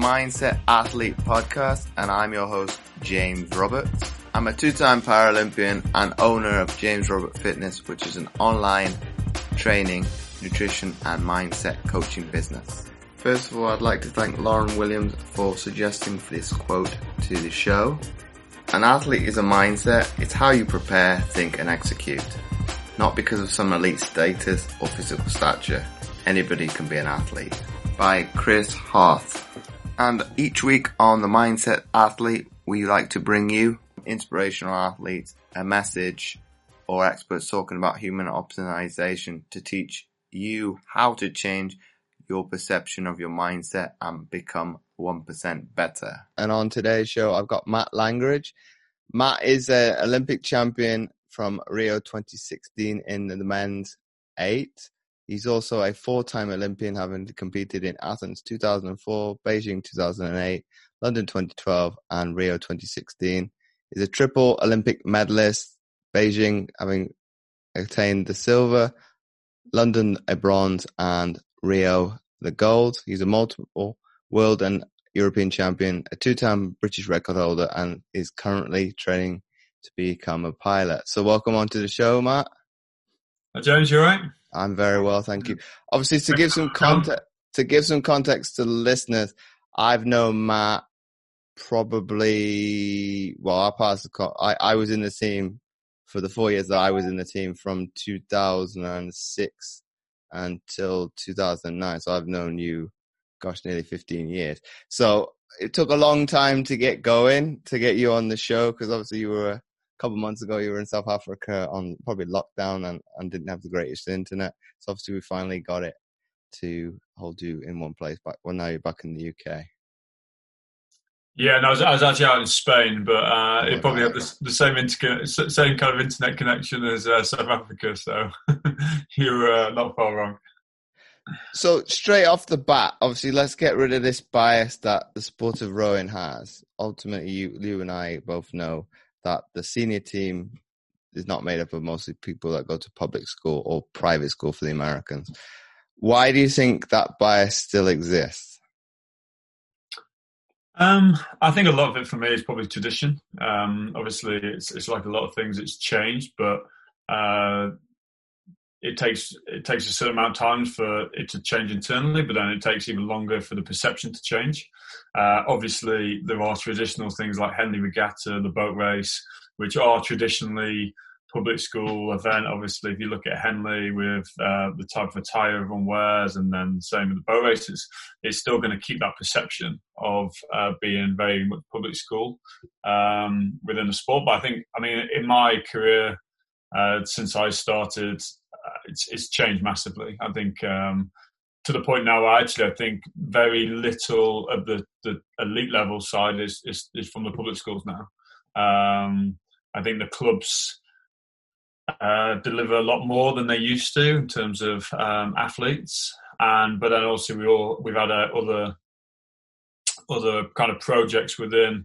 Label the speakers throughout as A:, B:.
A: Mindset Athlete podcast, and I'm your host, James Roberts. I'm a two-time Paralympian and owner of James Robert Fitness, which is an online training, nutrition, and mindset coaching business. First of all, I'd like to thank Lauren Williams for suggesting this quote to the show. An athlete is a mindset. It's how you prepare, think, and execute. Not because of some elite status or physical stature. Anybody can be an athlete by Chris Harth. And each week on the Mindset Athlete, we like to bring you inspirational athletes, a message, or experts talking about human optimization to teach you how to change your perception of your mindset and become 1% better. And on today's show, I've got Matt Langridge. Matt is an Olympic champion from Rio 2016 in the men's eight He's also a four-time Olympian, having competed in Athens 2004, Beijing 2008, London 2012, and Rio 2016. He's a triple Olympic medalist, Beijing having attained the silver, London a bronze, and Rio the gold. He's a multiple world and European champion, a two-time British record holder, and is currently training to become a pilot. So welcome onto the show, Matt.
B: Uh, Hi, James, you alright?
A: I'm very well, thank you. Obviously, to give some context, to give some context to the listeners, I've known Matt probably well. I passed the. I I was in the team for the four years that I was in the team from 2006 until 2009. So I've known you, gosh, nearly 15 years. So it took a long time to get going, to get you on the show, because obviously you were couple months ago you were in South Africa on probably lockdown and, and didn't have the greatest internet. So obviously we finally got it to hold you in one place. But well, now you're back in the UK.
B: Yeah, no, I was, I was actually out in Spain, but uh, it probably had the, the same inter- same kind of internet connection as uh, South Africa, so you were uh, not far wrong.
A: So straight off the bat, obviously, let's get rid of this bias that the sport of rowing has. Ultimately, you, you and I both know that the senior team is not made up of mostly people that go to public school or private school for the Americans. Why do you think that bias still exists?
B: Um, I think a lot of it for me is probably tradition. Um, obviously, it's it's like a lot of things; it's changed, but uh, it takes it takes a certain amount of time for it to change internally, but then it takes even longer for the perception to change. Uh, obviously, there are traditional things like Henley Regatta, the boat race, which are traditionally public school event. Obviously, if you look at Henley with uh, the type of attire everyone wears, and then same with the boat races, it's still going to keep that perception of uh, being very much public school um, within the sport. But I think, I mean, in my career, uh, since I started it's, it's changed massively. I think um, to the point now, actually, I think very little of the, the elite level side is, is, is from the public schools now. Um, I think the clubs uh, deliver a lot more than they used to in terms of um, athletes, and but then also we all we've had uh, other other kind of projects within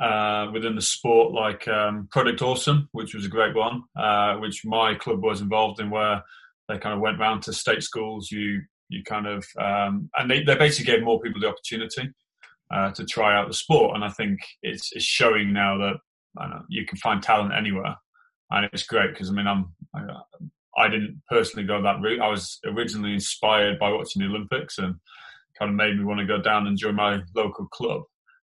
B: uh, within the sport, like um, Project Oarsome, which was a great one, uh, which my club was involved in, where they kind of went round to state schools. You you kind of um, and they, they basically gave more people the opportunity uh, to try out the sport, and I think it's, it's showing now that know, you can find talent anywhere, and it's great because I mean I'm I, I didn't personally go that route. I was originally inspired by watching the Olympics and kind of made me want to go down and join my local club.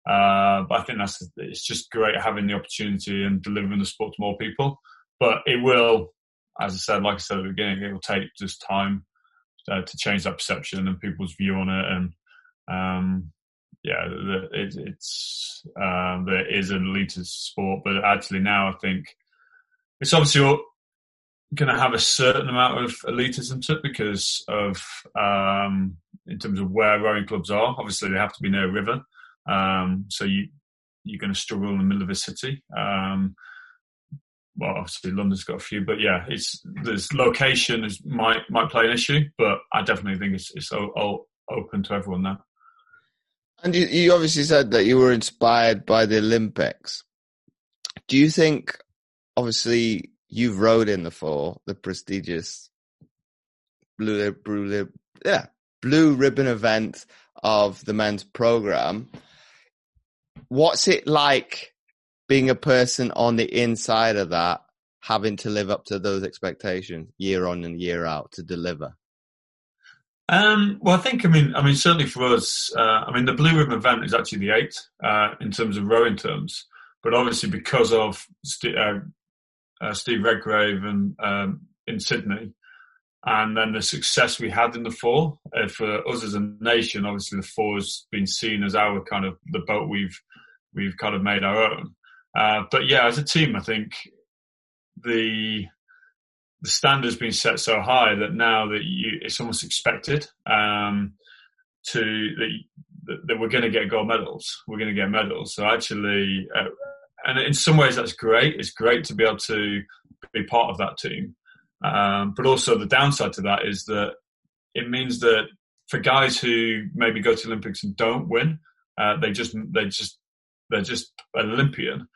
B: Uh, but I think that's it's just great having the opportunity and delivering the sport to more people. But it will, as I said, like I said at the beginning, it will take just time uh, to change that perception and people's view on it. And um, yeah, it, it's um, there is an elitist sport, but actually now I think it's obviously going to have a certain amount of elitism to it because of um, in terms of where rowing clubs are. Obviously, they have to be near a river. Um, so you you're going to struggle in the middle of a city. Um, well, obviously London's got a few, but yeah, it's there's location is might might play an issue, but I definitely think it's it's all, all open to everyone now.
A: And you, you obviously said that you were inspired by the Olympics. Do you think, obviously, you've rowed in the four, the prestigious blue, blue, yeah, blue ribbon event of the men's program. What's it like being a person on the inside of that, having to live up to those expectations year on and year out to deliver?
B: Um, well, I think I mean I mean certainly for us, uh, I mean the blue ribbon event is actually the eighth uh, in terms of rowing terms, but obviously because of St- uh, uh, Steve Redgrave and um, in Sydney, and then the success we had in the four uh, for us as a nation. Obviously, the four has been seen as our kind of the boat we've we've kind of made our own. Uh, but yeah, as a team, I think the the standard's been set so high that now that you, it's almost expected um, to that, that we're going to get gold medals. We're going to get medals. So actually, uh, and in some ways that's great. It's great to be able to be part of that team. Um, but also the downside to that is that it means that for guys who maybe go to Olympics and don't win, uh, they just they just they're just an Olympian.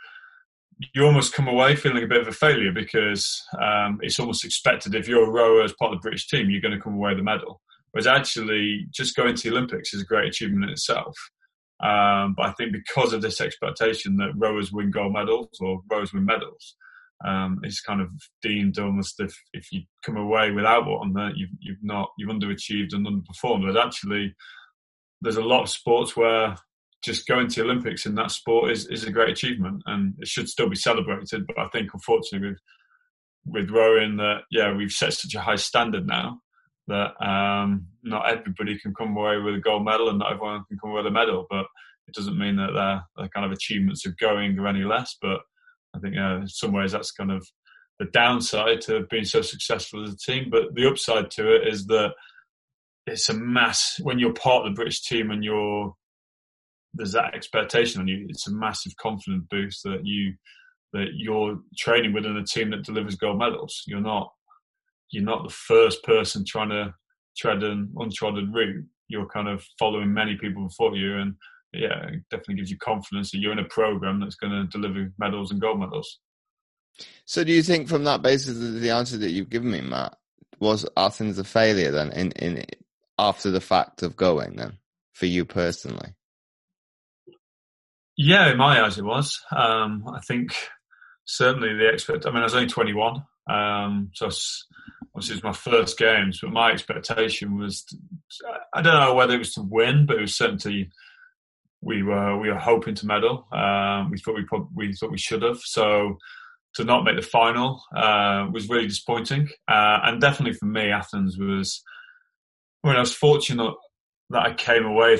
B: You almost come away feeling a bit of a failure because um, it's almost expected if you're a rower as part of the British team, you're going to come away with a medal. Whereas actually, just going to the Olympics is a great achievement in itself. Um, but I think because of this expectation that rowers win gold medals or rowers win medals, um, it's kind of deemed almost if, if you come away without one, that you've, you've not you've underachieved and underperformed. But actually, there's a lot of sports where just going to Olympics in that sport is, is a great achievement and it should still be celebrated. But I think unfortunately with with rowing that yeah we've set such a high standard now that um, not everybody can come away with a gold medal and not everyone can come away with a medal. But it doesn't mean that their, their kind of achievements of going are any less. But I think uh, in some ways that's kind of the downside to being so successful as a team. But the upside to it is that it's a mass when you're part of the British team and you're there's that expectation on you. It's a massive confidence boost that you that you're training within a team that delivers gold medals. You're not you're not the first person trying to tread an untrodden route. You're kind of following many people before you, and yeah, it definitely gives you confidence that you're in a program that's going to deliver medals and gold medals.
A: So, do you think, from that basis, the answer that you've given me, Matt, was Athens a failure then, in in after the fact of going then, for you personally?
B: Yeah, in my eyes, it was. Um, I think certainly the expect. I mean, I was only 21, um, so obviously it was my first games, but my expectation was. To, I don't know whether it was to win, but it was certainly we were we were hoping to medal. Um, we thought we probably, we thought we should have. So to not make the final uh, was really disappointing. Uh, and definitely for me, Athens was. I mean, I was fortunate that I came away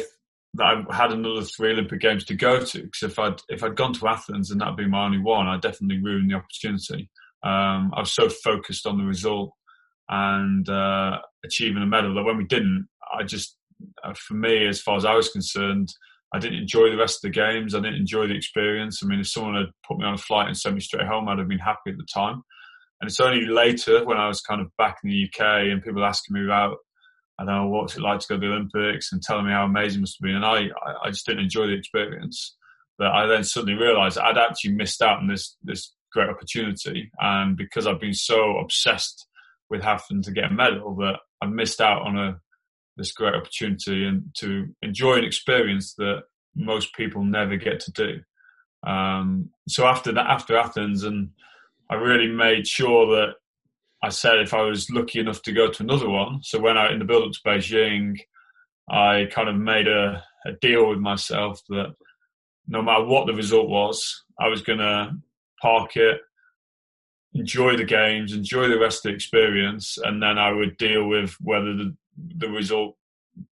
B: that I had another three Olympic Games to go to. Because if I'd if I'd gone to Athens and that'd be my only one, I'd definitely ruined the opportunity. Um, I was so focused on the result and uh, achieving a medal that when we didn't, I just, uh, for me, as far as I was concerned, I didn't enjoy the rest of the games. I didn't enjoy the experience. I mean, if someone had put me on a flight and sent me straight home, I'd have been happy at the time. And it's only later when I was kind of back in the UK and people asking me about, I don't know, it like to go to the Olympics and telling me how amazing it must have been. And I, I just didn't enjoy the experience. But I then suddenly realised I'd actually missed out on this, this great opportunity. And because I've been so obsessed with having to get a medal that I missed out on a this great opportunity and to enjoy an experience that most people never get to do. Um, so after that, after Athens, and I really made sure that I said if I was lucky enough to go to another one. So when I in the build up to Beijing, I kind of made a, a deal with myself that no matter what the result was, I was going to park it, enjoy the games, enjoy the rest of the experience, and then I would deal with whether the, the result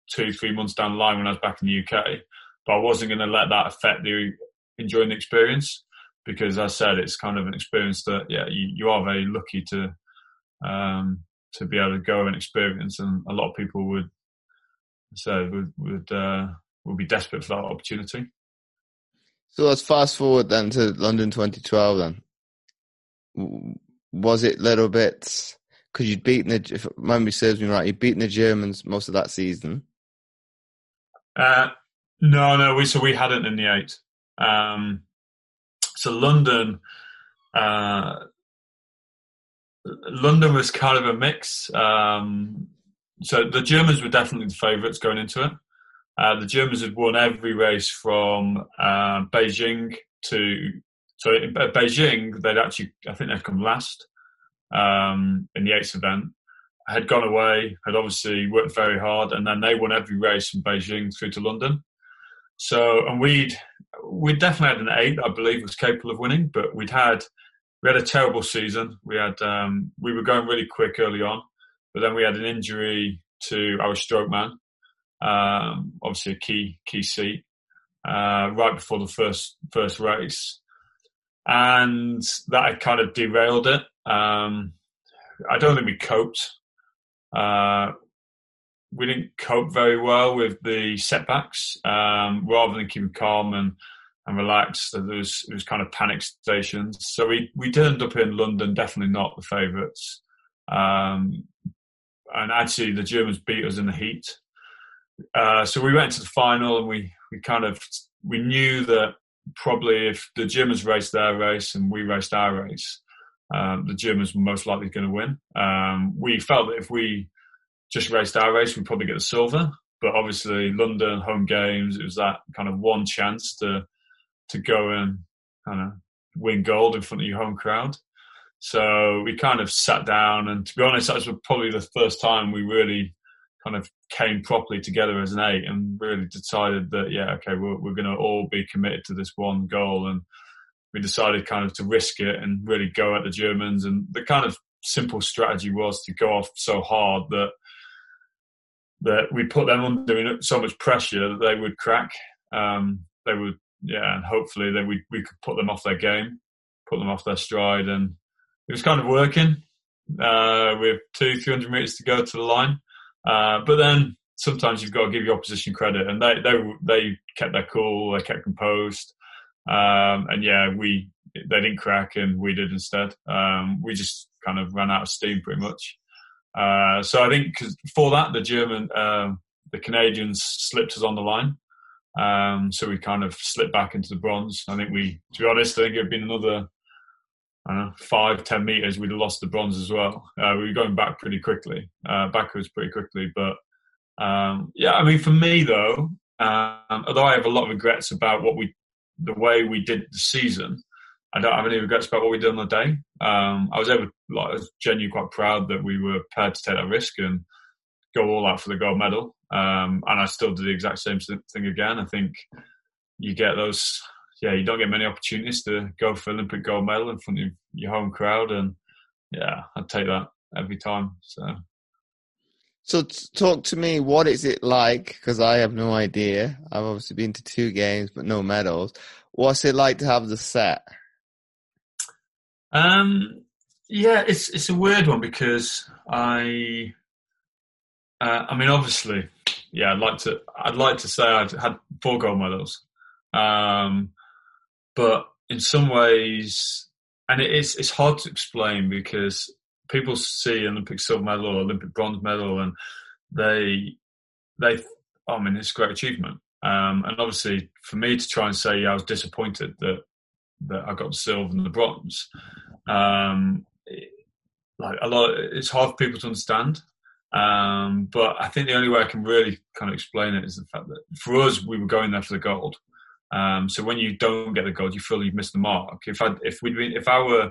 B: two, three months down the line when I was back in the UK. But I wasn't going to let that affect the enjoying the experience because, as I said, it's kind of an experience that yeah, you, you are very lucky to um, to be able to go and experience, and a lot of people would say would would uh, would be desperate for that opportunity.
A: So let's fast forward then to London 2012 then was it a little bit because you'd beaten the if memory serves me right, you'd beaten the Germans most of that season.
B: Uh, no, no, we so we hadn't in the eight. Um, so London, uh, London was kind of a mix. Um, so the Germans were definitely the favourites going into it. Uh, the Germans had won every race from uh, Beijing to so in Beijing they'd actually I think they'd come last um, in the eighth event. Had gone away, had obviously worked very hard, and then they won every race from Beijing through to London. So and we'd we definitely had an eight I believe was capable of winning, but we'd had we had a terrible season. We had um, we were going really quick early on, but then we had an injury to our stroke man, um, obviously a key key seat, uh, right before the first first race, and that had kind of derailed it. Um, I don't think we coped. Uh, we didn't cope very well with the setbacks. Um, rather than keeping calm and and relaxed, there was it was kind of panic stations. So we we turned up in London, definitely not the favourites. Um, and actually, the Germans beat us in the heat. Uh, so we went to the final, and we we kind of we knew that probably if the Germans raced their race and we raced our race, um, the Germans were most likely going to win. Um, we felt that if we just raced our race, we'd probably get the silver. But obviously, London home games, it was that kind of one chance to to go and kind of win gold in front of your home crowd. So we kind of sat down, and to be honest, that was probably the first time we really kind of came properly together as an eight and really decided that, yeah, okay, we're, we're going to all be committed to this one goal. And we decided kind of to risk it and really go at the Germans. And the kind of simple strategy was to go off so hard that that we put them under so much pressure that they would crack. Um, they would, yeah, and hopefully then we we could put them off their game, put them off their stride, and it was kind of working uh, with two, three hundred meters to go to the line. Uh, but then sometimes you've got to give your opposition credit, and they they they kept their cool, they kept composed, um, and yeah, we they didn't crack, and we did instead. Um, we just kind of ran out of steam pretty much. Uh, so I think for that, the German, uh, the Canadians slipped us on the line. Um, so we kind of slipped back into the bronze. I think we, to be honest, I think it had been another know, five, ten meters, we'd have lost the bronze as well. Uh, we were going back pretty quickly, uh, backwards pretty quickly. But um, yeah, I mean, for me though, um, although I have a lot of regrets about what we, the way we did the season, I don't have any regrets about what we did on the day. Um, I was able, like, I was genuinely quite proud that we were prepared to take that risk and go all out for the gold medal. Um, and I still do the exact same thing again. I think you get those yeah, you don't get many opportunities to go for Olympic gold medal in front of your home crowd, and yeah, I'd take that every time. So,
A: so talk to me. What is it like? Because I have no idea. I've obviously been to two games, but no medals. What's it like to have the set?
B: Um, yeah, it's it's a weird one because I, uh, I mean, obviously, yeah, I'd like to. I'd like to say I'd had four gold medals. Um, but in some ways, and it is it's hard to explain because people see Olympic silver medal or Olympic bronze medal, and they they I mean it's a great achievement. Um, and obviously, for me to try and say yeah, I was disappointed that that I got the silver and the bronze, um, like a lot, it's hard for people to understand. Um, but I think the only way I can really kind of explain it is the fact that for us, we were going there for the gold. Um, so when you don't get the gold, you feel you've missed the mark. If I if we'd been, if I were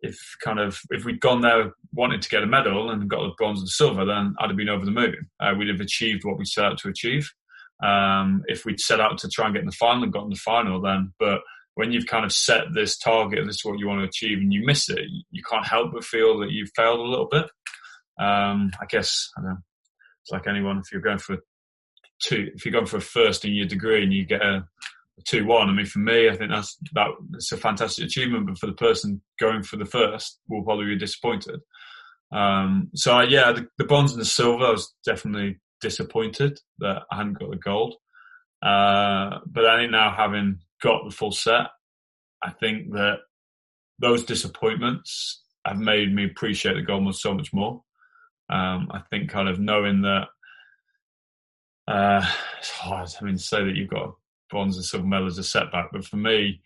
B: if kind of if we'd gone there wanting to get a medal and got the bronze and silver, then I'd have been over the moon. Uh, we'd have achieved what we set out to achieve. Um, if we'd set out to try and get in the final and got in the final, then but when you've kind of set this target, this is what you want to achieve, and you miss it, you can't help but feel that you've failed a little bit. Um, I guess I know, it's like anyone. If you're going for two, if you're going for a first in your degree and you get a two one. I mean, for me, I think that's that. It's a fantastic achievement, but for the person going for the first, will probably be disappointed. Um, so yeah, the, the bronze and the silver, I was definitely disappointed that I hadn't got the gold. Uh, but I think now having got the full set, I think that those disappointments have made me appreciate the gold so much more. Um, I think kind of knowing that uh, it's hard. I mean, to say that you've got bronze and silver medal as a setback, but for me,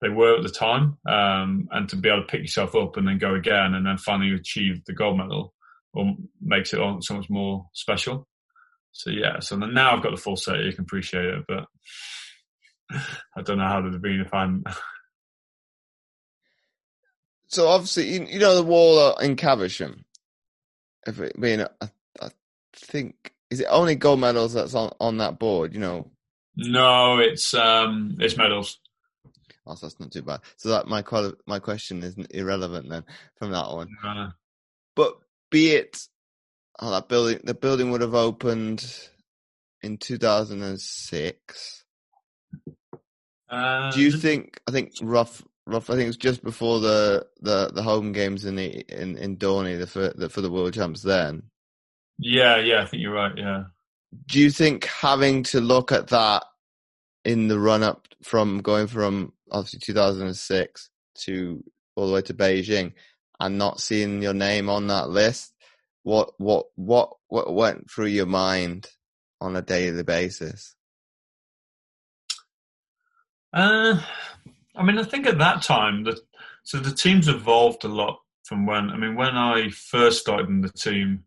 B: they were at the time. Um, and to be able to pick yourself up and then go again and then finally achieve the gold medal or makes it so much more special. So yeah, so now I've got the full set. You can appreciate it, but I don't know how it would have been if I'm.
A: so obviously, you, you, know the wall in Caversham. If it being, I, I think, is it only gold medals that's on on that board? You know.
B: No, it's um, it's medals.
A: Oh, so that's not too bad. So that my quali- my question is irrelevant then from that one. Uh, but be it, oh, that building the building would have opened in two thousand and six. Do you um, think? I think rough, rough. I think it was just before the the, the home games in the in in Dorney the, for the for the world champs. Then.
B: Yeah, yeah, I think you're right. Yeah.
A: Do you think having to look at that in the run up from going from obviously 2006 to all the way to Beijing and not seeing your name on that list, what what what what went through your mind on a daily basis?
B: Uh, I mean, I think at that time so the team's evolved a lot from when. I mean, when I first started in the team,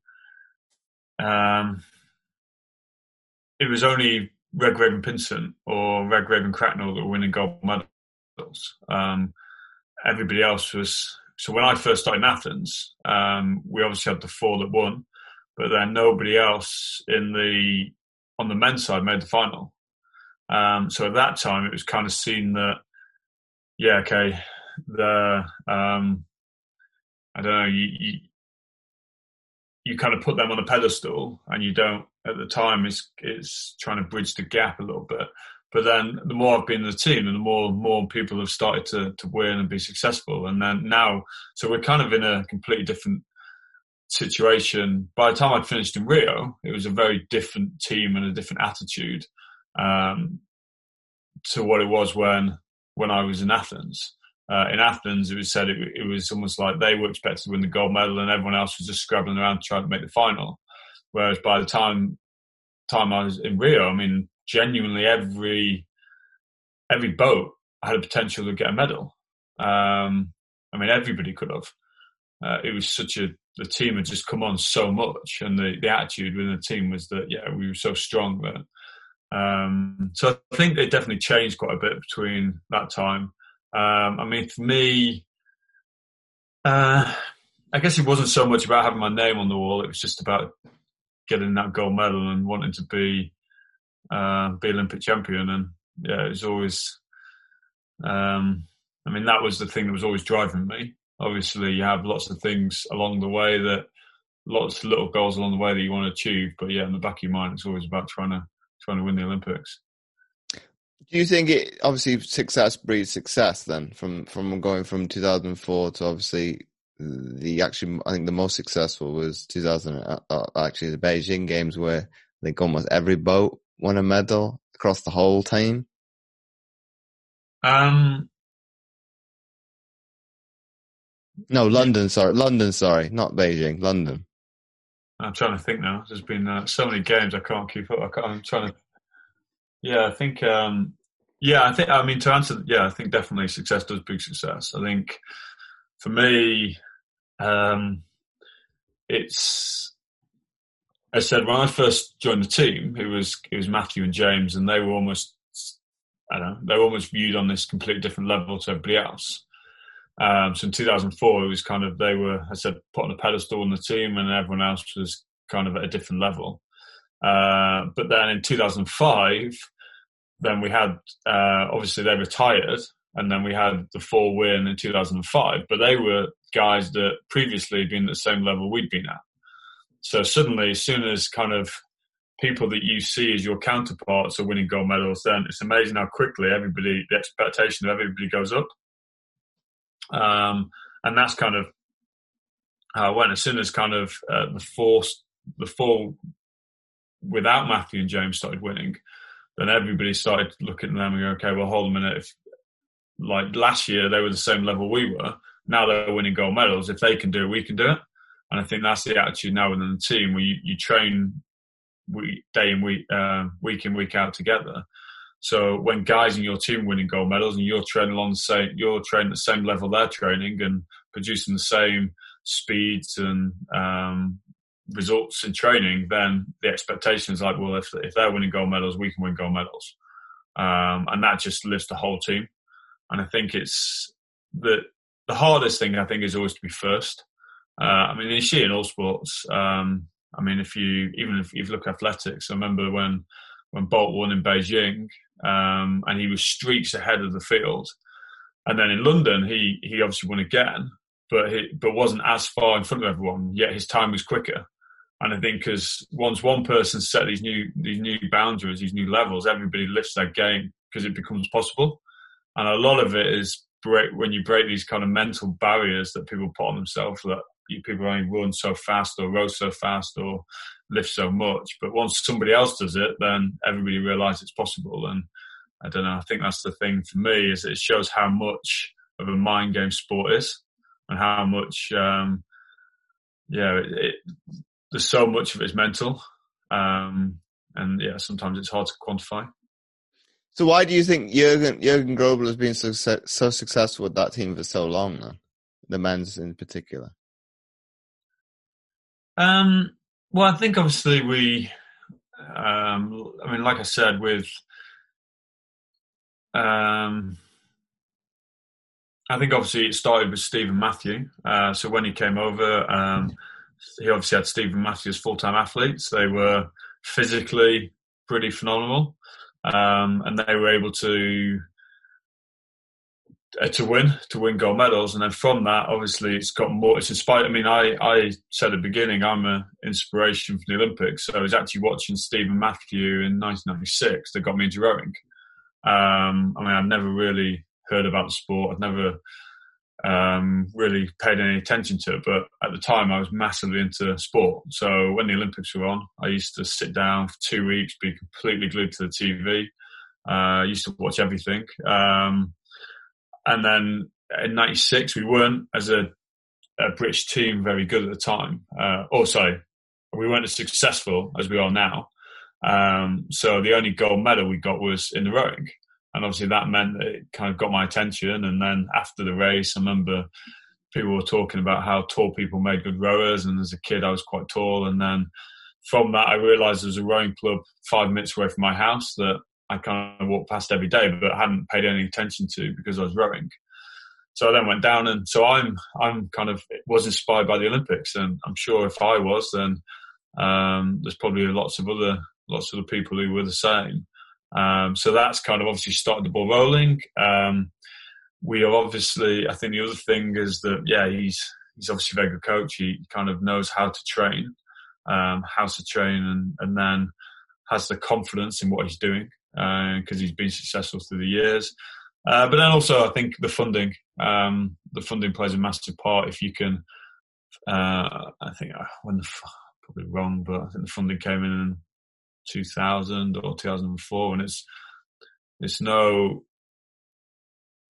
B: um, it was only Redgrave and Pinsent or Redgrave and Cracknell that were winning gold medals. Um, everybody else was. So when I first started in Athens, um, we obviously had the four that won, but then nobody else in the on the men's side made the final. Um, so at that time, it was kind of seen that, yeah, okay, the um, I don't know, you, you, you kind of put them on a pedestal, and you don't at the time. It's it's trying to bridge the gap a little bit. But then the more I've been in the team, and the more more people have started to to win and be successful, and then now, so we're kind of in a completely different situation. By the time I'd finished in Rio, it was a very different team and a different attitude um, to what it was when when I was in Athens. Uh, in Athens, it was said it, it, was almost like they were expected to win the gold medal, and everyone else was just scrabbling around trying to make the final. Whereas by the time time I was in Rio, I mean, genuinely every every boat had a potential to get a medal. Um, I mean, everybody could have. Uh, it was such a the team had just come on so much, and the, the attitude within the team was that yeah, we were so strong that um, so I think they definitely changed quite a bit between that time. Um, I mean, for me, uh, I guess it wasn't so much about having my name on the wall. It was just about getting that gold medal and wanting to be uh, be Olympic champion. And yeah, it was always. Um, I mean, that was the thing that was always driving me. Obviously, you have lots of things along the way that, lots of little goals along the way that you want to achieve. But yeah, in the back of your mind, it's always about trying to trying to win the Olympics.
A: Do you think it obviously success breeds success then from from going from 2004 to obviously the actually I think the most successful was 2000 uh, uh, actually the Beijing games where I think almost every boat won a medal across the whole team.
B: Um.
A: No, London. Sorry, London. Sorry, not Beijing. London.
B: I'm trying to think now. There's been uh, so many games I can't keep up. I am trying to. Yeah, I think. Um, yeah, I think. I mean, to answer. Yeah, I think definitely success does bring success. I think for me, um, it's. I said when I first joined the team, it was it was Matthew and James, and they were almost. I don't know. They were almost viewed on this completely different level to everybody else. Um, so in 2004, it was kind of they were, I said, put on a pedestal in the team, and everyone else was kind of at a different level. Uh, but then in 2005, then we had uh, obviously they retired, and then we had the four win in 2005. But they were guys that previously had been at the same level we'd been at. So suddenly, as soon as kind of people that you see as your counterparts are winning gold medals, then it's amazing how quickly everybody, the expectation of everybody goes up. Um, and that's kind of how it went. As soon as kind of uh, the force, the fall without Matthew and James started winning, then everybody started looking at them and going, okay, well, hold a minute. If like last year they were the same level we were, now they're winning gold medals. If they can do it, we can do it. And I think that's the attitude now within the team where you, you train week, day in week, uh, week in, week out together. So when guys in your team winning gold medals and you're training along the same, you're training the same level they're training and producing the same speeds and um, results in training, then the expectation is like, well, if if they're winning gold medals, we can win gold medals, um, and that just lifts the whole team. And I think it's the the hardest thing. I think is always to be first. Uh, I mean, you see in all sports. Um, I mean, if you even if you look at athletics, I remember when when Bolt won in Beijing, um, and he was streaks ahead of the field. And then in London, he he obviously won again, but he but wasn't as far in front of everyone. Yet his time was quicker. And I think because once one person set these new these new boundaries, these new levels, everybody lifts their game because it becomes possible. And a lot of it is break when you break these kind of mental barriers that people put on themselves that people only run so fast or row so fast or lift so much. But once somebody else does it, then everybody realizes it's possible. And I don't know. I think that's the thing for me is it shows how much of a mind game sport is, and how much, um, yeah, it, it, there's so much of it is mental, um, and yeah, sometimes it's hard to quantify.
A: So why do you think Jurgen Jurgen Grobler has been so so successful with that team for so long? Then, the men's in particular.
B: Um, well, I think obviously we, um, I mean, like I said, with, um, I think obviously it started with Stephen Matthew. Uh, so when he came over, um, he obviously had Stephen Matthew as full-time athletes. They were physically pretty phenomenal, um, and they were able to uh, to win to win gold medals. And then from that obviously it's got more it's inspired i mean i i said at the beginning i'm an inspiration for the olympics. So i was actually watching stephen matthew in 1996 that got me into rowing. Um, i mean i've never really heard about the sport. I've never um, really paid any attention to it. But at the time i was massively into sport. So when the olympics were on i used to sit down for two weeks be completely glued to the tv uh, i used to watch everything. Um, and then in '96, we weren't as a, a, British team very good at the time. Uh, or sorry, we weren't as successful as we are now. Um, so the only gold medal we got was in the rowing, and obviously that meant that it kind of got my attention. And then after the race, I remember people were talking about how tall people made good rowers, and as a kid, I was quite tall. And then from that, I realised there was a rowing club five minutes away from my house that I kind of walked past every day, but hadn't paid any attention to because I was rowing. So I then went down, and so I'm I'm kind of was inspired by the Olympics, and I'm sure if I was, then um, there's probably lots of other lots of other people who were the same. Um, so that's kind of obviously started the ball rolling. Um, we are obviously, I think the other thing is that yeah, he's he's obviously a very good coach. He kind of knows how to train, um, how to train, and and then has the confidence in what he's doing because uh, he's been successful through the years. Uh, but then also, I think the funding, um, the funding plays a massive part. If you can, uh, I think uh, when the probably wrong, but I think the funding came in in 2000 or 2004, and it's it's no,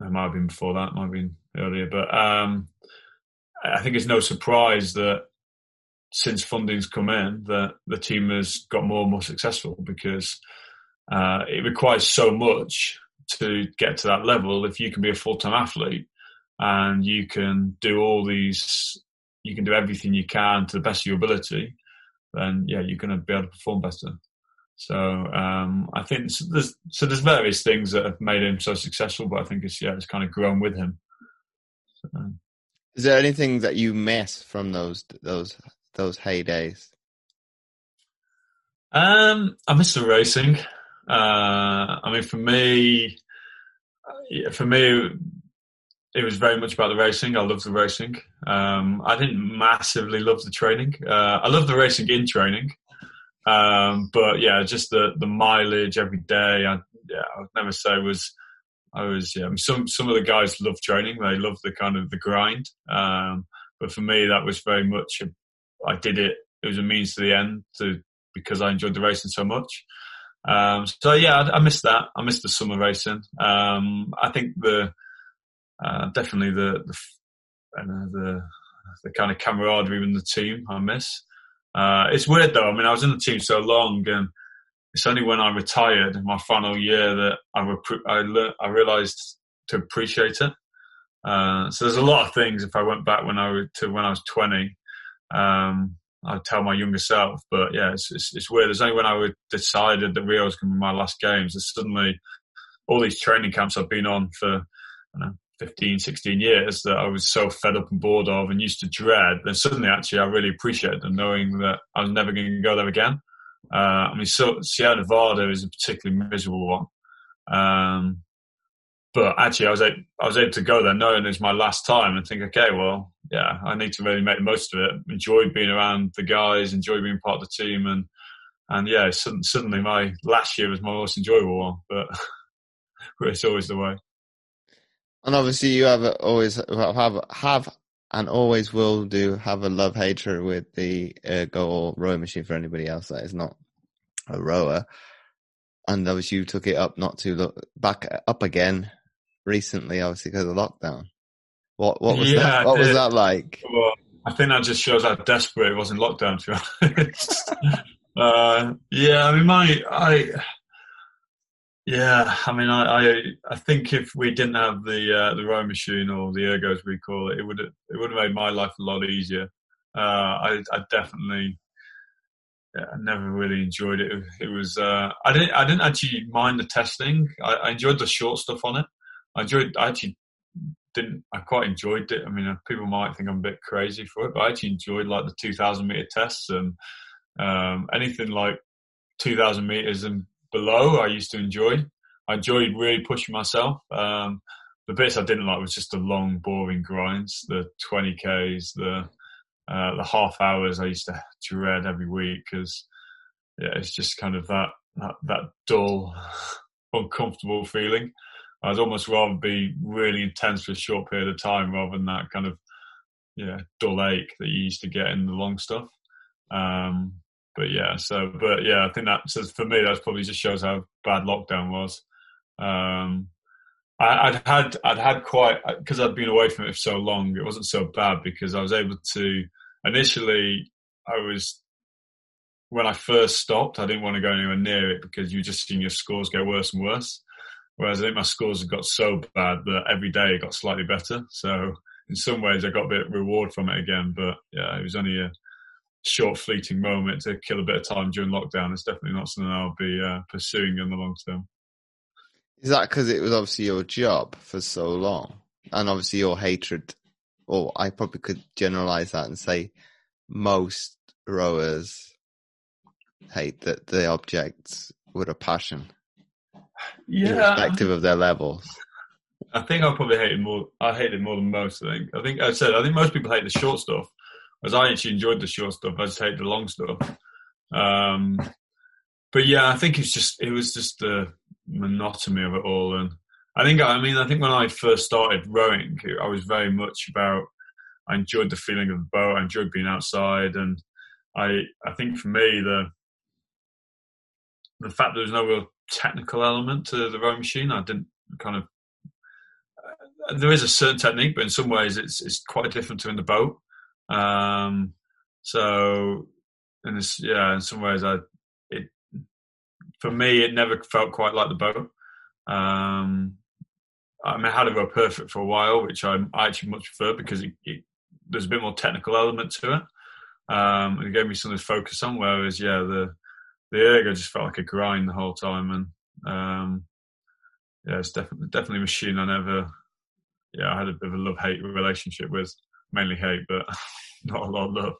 B: it might have been before that, might have been earlier, but um, I think it's no surprise that since funding's come in, that the team has got more and more successful because uh, it requires so much to get to that level. If you can be a full time athlete and you can do all these, you can do everything you can to the best of your ability, then yeah, you're going to be able to perform better. So um, I think there's so there's various things that have made him so successful, but I think it's yeah, it's kind of grown with him.
A: So, Is there anything that you miss from those those those heydays?
B: Um, I miss the racing. Uh, I mean, for me, for me, it was very much about the racing. I loved the racing. Um, I didn't massively love the training. Uh, I love the racing in training, um, but yeah, just the the mileage every day. I, yeah, I would never say was. I was yeah. Some some of the guys love training. They love the kind of the grind. Um, but for me, that was very much. A, I did it. It was a means to the end to because I enjoyed the racing so much. Um, so yeah, I, I missed that. I missed the summer racing. Um, I think the uh, definitely the the, the the kind of camaraderie in the team I miss. Uh, it's weird though. I mean, I was in the team so long, and it's only when I retired, my final year, that I rep- I, le- I realised to appreciate it. Uh, so there's a lot of things. If I went back when I to when I was 20, um, I'd tell my younger self. But yeah, it's, it's, it's weird. There's only when I decided that Rio was going to be my last games, that suddenly all these training camps I've been on for know, 15, 16 years that I was so fed up and bored of and used to dread. Then suddenly, actually, I really appreciated them, knowing that I was never going to go there again. Uh, I mean, so Sierra Nevada is a particularly miserable one. Um, but actually, I was able, I was able to go there knowing it was my last time and think, okay, well, yeah, I need to really make the most of it. Enjoy being around the guys, enjoy being part of the team, and and yeah, suddenly my last year was my most enjoyable one. But it's always the way.
A: And obviously, you have always have have and always will do have a love hatred with the uh, ergo or rowing machine for anybody else that is not a rower. And obviously, you took it up not to look back uh, up again recently, obviously because of lockdown. What what was yeah, that? What was that like?
B: Well, I think that just shows how desperate it was in lockdown. To be honest, uh, yeah. I mean, my I. Yeah, I mean, I, I, I think if we didn't have the uh, the rowing machine or the ergo as we call it, it would it would have made my life a lot easier. Uh, I, I definitely yeah, I never really enjoyed it. It was uh, I didn't I didn't actually mind the testing. I, I, enjoyed the short stuff on it. I enjoyed. I actually didn't. I quite enjoyed it. I mean, people might think I'm a bit crazy for it, but I actually enjoyed like the 2,000 meter tests and um, anything like 2,000 meters and below. I used to enjoy. I enjoyed really pushing myself. Um, the bits I didn't like was just the long, boring grinds, the 20ks, the uh, the half hours I used to dread every week because yeah, it's just kind of that that, that dull, uncomfortable feeling. I'd almost rather be really intense for a short period of time rather than that kind of yeah dull ache that you used to get in the long stuff. Um, but yeah, so but yeah, I think that says for me that probably just shows how bad lockdown was. Um, I, would had I'd had quite because I'd been away from it for so long. It wasn't so bad because I was able to initially. I was when I first stopped. I didn't want to go anywhere near it because you just seen your scores get worse and worse. Whereas I think my scores got so bad that every day it got slightly better. So in some ways I got a bit of reward from it again. But yeah, it was only a short fleeting moment to kill a bit of time during lockdown. It's definitely not something I'll be uh, pursuing in the long term.
A: Is that because it was obviously your job for so long, and obviously your hatred, or I probably could generalize that and say most rowers hate that the objects with a passion
B: yeah,
A: irrespective of their levels.
B: I think I probably hated more. I hated more than most. I think. I think I said. I think most people hate the short stuff, as I actually enjoyed the short stuff. I just hate the long stuff. Um, but yeah, I think it's just it was just the monotony of it all, and I think I mean I think when I first started rowing, I was very much about. I enjoyed the feeling of the boat. I enjoyed being outside, and I I think for me the the fact there was no real technical element to the rowing machine. I didn't kind of. Uh, there is a certain technique, but in some ways it's it's quite different to in the boat. Um, so, and it's yeah, in some ways I it for me it never felt quite like the boat. Um, I mean, I had a RowPerfect for a while, which I, I actually much prefer because it, it, there's a bit more technical element to it. Um, it gave me something to focus on. Whereas, yeah, the the ergo just felt like a grind the whole time, and um, yeah, it's definitely definitely a machine I never. Yeah, I had a bit of a love hate relationship with, mainly hate, but not a lot of love.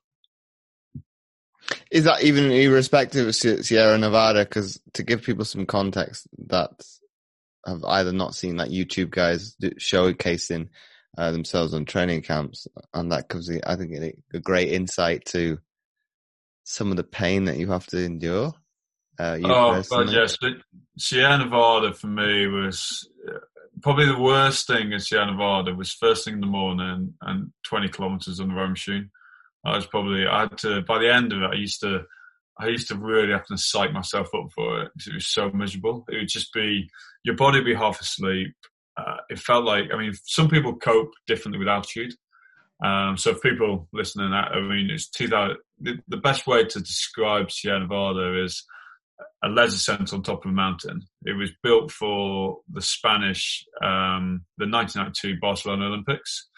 A: Is that even irrespective of Sierra Nevada? Because to give people some context that have either not seen that YouTube guys showcasing uh, themselves on training camps, and that gives, I think, a great insight to some of the pain that you have to endure.
B: Uh, oh, but yes, Sierra Nevada for me was uh, probably the worst thing in Sierra Nevada was first thing in the morning and 20 kilometers on the row machine. I was probably I had to by the end of it I used to I used to really have to psych myself up for it because it was so miserable. It would just be your body would be half asleep. Uh, it felt like I mean some people cope differently with altitude. Um, so if people listening, I mean it's 2000. The, best way to describe Sierra Nevada is a leisure centre on top of a mountain. It was built for the Spanish, um, the 1992 Barcelona Olympics.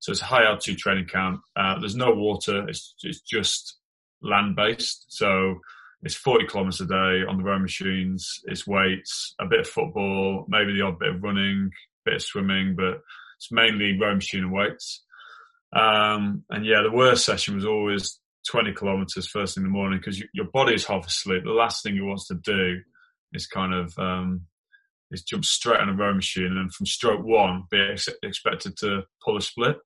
B: So it's a high altitude training camp. Uh, there's no water. It's, it's just land based. So it's 40 kilometers a day on the row machines. It's weights, a bit of football, maybe the odd bit of running, bit of swimming, but it's mainly row machine and weights. Um, and yeah, the worst session was always 20 kilometers first thing in the morning because you, your body is half asleep. The last thing it wants to do is kind of um, is jump straight on a row machine and from stroke one be ex- expected to pull a split.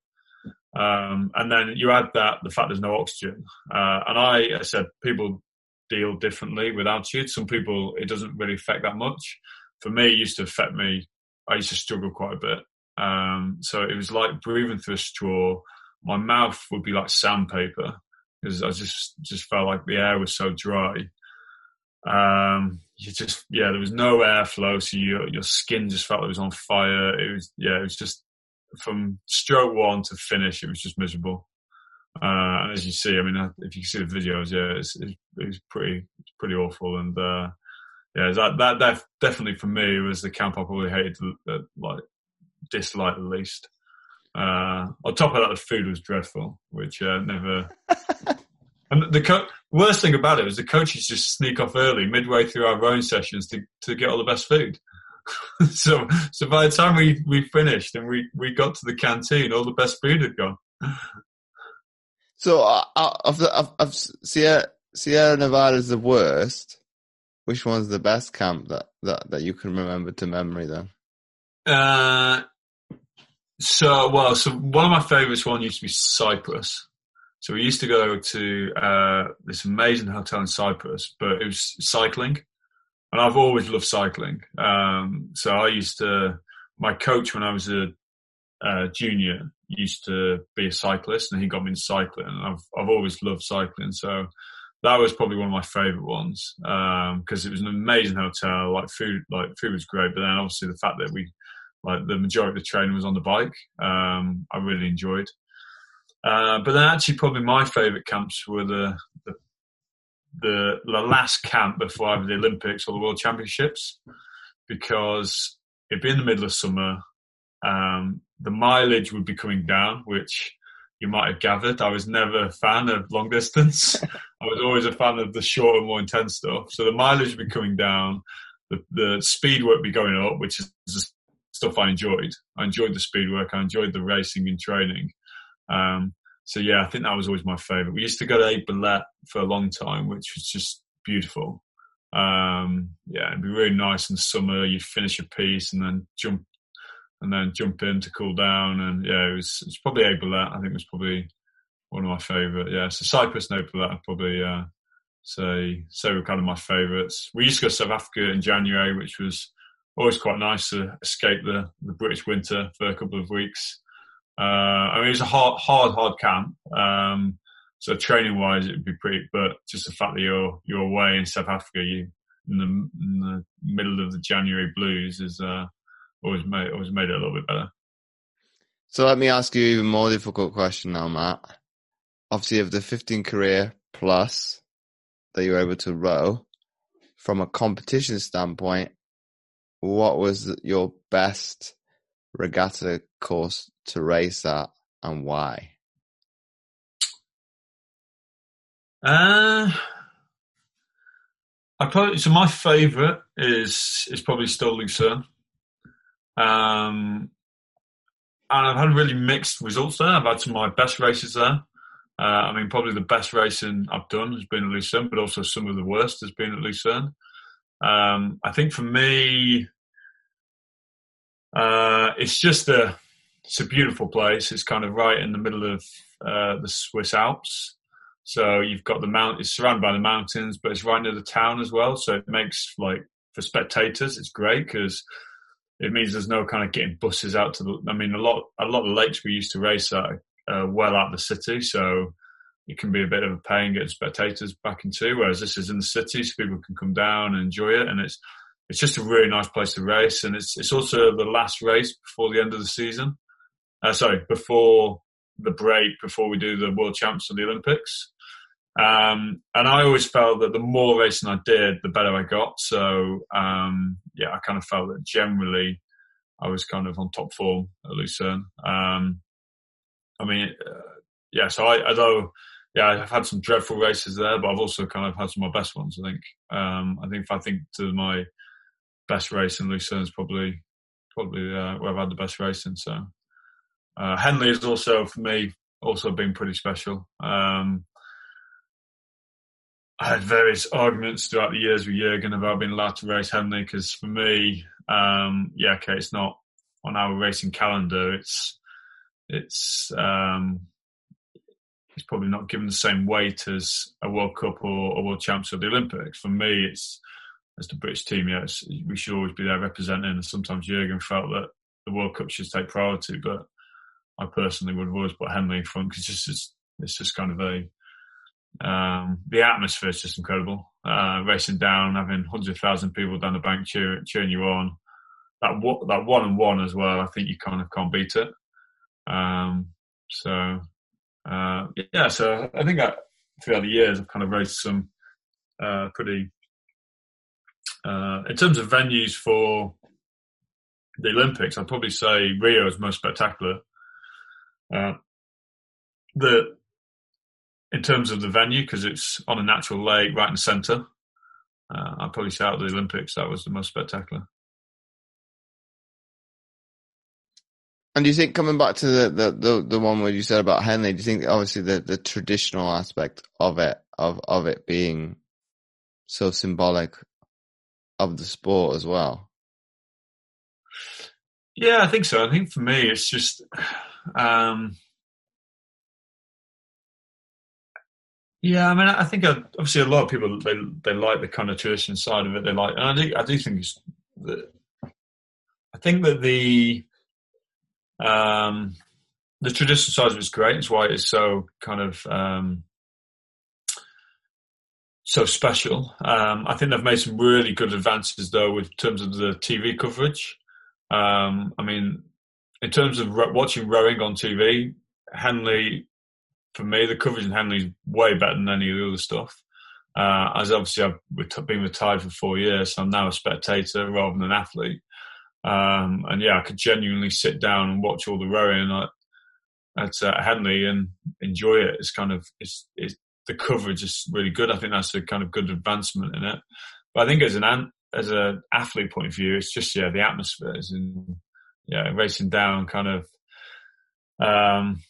B: Um, and then you add that the fact there's no oxygen. Uh, and I, I said people deal differently with altitude. Some people it doesn't really affect that much. For me, it used to affect me. I used to struggle quite a bit. Um, so it was like breathing through a straw. My mouth would be like sandpaper because I just just felt like the air was so dry. Um, you just yeah, there was no airflow, so your your skin just felt like it was on fire. It was yeah, it was just from stroke one to finish, it was just miserable. Uh, and as you see, I mean, if you can see the videos, yeah, it's, it's, it's pretty, it's pretty awful. And, uh, yeah, that, that, that definitely for me was the camp I probably hated, like, disliked the least. Uh, on top of that, the food was dreadful, which, uh, never, and the co- worst thing about it was the coaches just sneak off early midway through our rowing sessions to, to get all the best food. so, so by the time we, we finished and we, we got to the canteen, all the best food had gone.
A: So, uh, of the of, of Sierra Sierra Nevada is the worst. Which one's the best camp that, that, that you can remember to memory then?
B: Uh, so well, so one of my favourites one used to be Cyprus. So we used to go to uh, this amazing hotel in Cyprus, but it was cycling, and I've always loved cycling. Um, so I used to my coach when I was a, a junior used to be a cyclist, and he got me into cycling. And I've I've always loved cycling, so that was probably one of my favourite ones because um, it was an amazing hotel. Like food, like food was great, but then obviously the fact that we like the majority of the training was on the bike, um, I really enjoyed. Uh, but then actually, probably my favourite camps were the, the the the last camp before either the Olympics or the World Championships, because it'd be in the middle of summer. Um, the mileage would be coming down, which you might have gathered. I was never a fan of long distance. I was always a fan of the shorter, more intense stuff. So the mileage would be coming down. The, the speed would be going up, which is stuff I enjoyed. I enjoyed the speed work. I enjoyed the racing and training. Um, so yeah, I think that was always my favourite. We used to go to Aigues for a long time, which was just beautiful. Um, yeah, it'd be really nice in summer. You'd finish a piece and then jump and then jump in to cool down. And yeah, it was, it was probably Aigues I think it was probably one of my favourite. Yeah, so Cyprus and I'd probably uh, say say were kind of my favourites. We used to go to South Africa in January, which was always quite nice to escape the, the British winter for a couple of weeks. Uh, I mean, it's a hard, hard, hard camp. Um, so training wise, it'd be pretty, but just the fact that you're you're away in South Africa, you in the, in the middle of the January blues is uh, always made always made it a little bit better.
A: So let me ask you even more difficult question now, Matt. Obviously, of the 15 career plus that you were able to row, from a competition standpoint, what was your best regatta course to race at, and why?
B: Uh, I probably so my favourite is is probably still Lucerne. Um, and I've had really mixed results there. I've had some of my best races there. Uh, I mean, probably the best racing I've done has been at Lucerne, but also some of the worst has been at Lucerne. Um, I think for me, uh, it's just a it's a beautiful place. It's kind of right in the middle of uh, the Swiss Alps. So you've got the mount. It's surrounded by the mountains, but it's right near the town as well. So it makes like for spectators, it's great because it means there's no kind of getting buses out to the. I mean, a lot a lot of the lakes we used to race at uh, well out of the city, so it can be a bit of a pain getting spectators back into. Whereas this is in the city, so people can come down and enjoy it, and it's it's just a really nice place to race, and it's it's also the last race before the end of the season. Uh, sorry, before the break, before we do the World Champs or the Olympics. Um, and I always felt that the more racing I did, the better I got. So, um, yeah, I kind of felt that generally I was kind of on top form at Lucerne. Um, I mean, uh, yeah, so I, although yeah, I've had some dreadful races there, but I've also kind of had some of my best ones. I think. Um, I think if I think to my best race in Lucerne is probably probably uh, where I've had the best racing. So uh, Henley is also for me also been pretty special. Um, I had various arguments throughout the years with Jurgen about being allowed to race Henley because for me, um, yeah, okay, it's not on our racing calendar. It's it's um, it's probably not given the same weight as a World Cup or a World Champs or the Olympics. For me, it's as the British team, yeah, we should always be there representing. And sometimes Jurgen felt that the World Cup should take priority, but I personally would have always put Henley in front because it's just it's just kind of a um, the atmosphere is just incredible. Uh, racing down, having hundred thousand people down the bank cheer, cheering you on. That that one and one as well. I think you kind of can't beat it. Um, so uh, yeah, so I think that throughout the years I've kind of raised some uh, pretty. Uh, in terms of venues for the Olympics, I'd probably say Rio is most spectacular. Uh, the in terms of the venue because it's on a natural lake right in the centre. Uh, I'd probably say out of the Olympics that was the most spectacular.
A: And do you think coming back to the, the, the, the, one where you said about Henley, do you think obviously the, the traditional aspect of it, of, of it being so symbolic of the sport as well?
B: Yeah, I think so. I think for me, it's just, um, yeah, I mean, I think uh, obviously a lot of people they they like the kind of tradition side of it. They like, and I do I do think it's the, I think that the um, the traditional side of it's great. It's why it's so kind of um, so special. Um, I think they've made some really good advances though, with terms of the TV coverage. Um, I mean, in terms of watching rowing on TV, Henley, for me, the coverage in Henley is way better than any of the other stuff. Uh, as obviously I've been retired for four years, so I'm now a spectator rather than an athlete. Um, and yeah, I could genuinely sit down and watch all the rowing at, at uh, Henley and enjoy it. It's kind of it's, it's the coverage is really good. I think that's a kind of good advancement in it. But I think as an as an athlete point of view, it's just yeah the atmosphere is in yeah racing down kind of um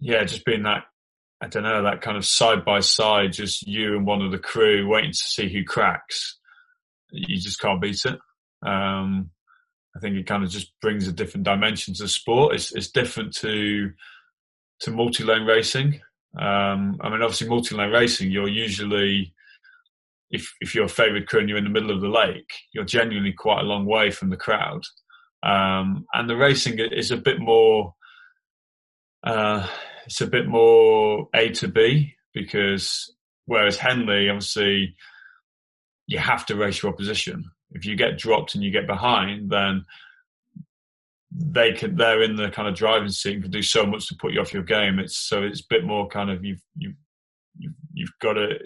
B: yeah just being that I don't know that kind of side by side, just you and one of the crew waiting to see who cracks. You just can't beat it. Um, I think it kind of just brings a different dimension to the sport. It's, it's different to to multi lane racing. Um, I mean, obviously, multi lane racing, you're usually if if you're a favourite crew and you're in the middle of the lake, you're genuinely quite a long way from the crowd. Um, and the racing is a bit more. Uh, it's a bit more A to B because whereas Henley, obviously, you have to race your opposition if you get dropped and you get behind, then they can they're in the kind of driving seat and can do so much to put you off your game. It's so it's a bit more kind of you've you've you've, you've got to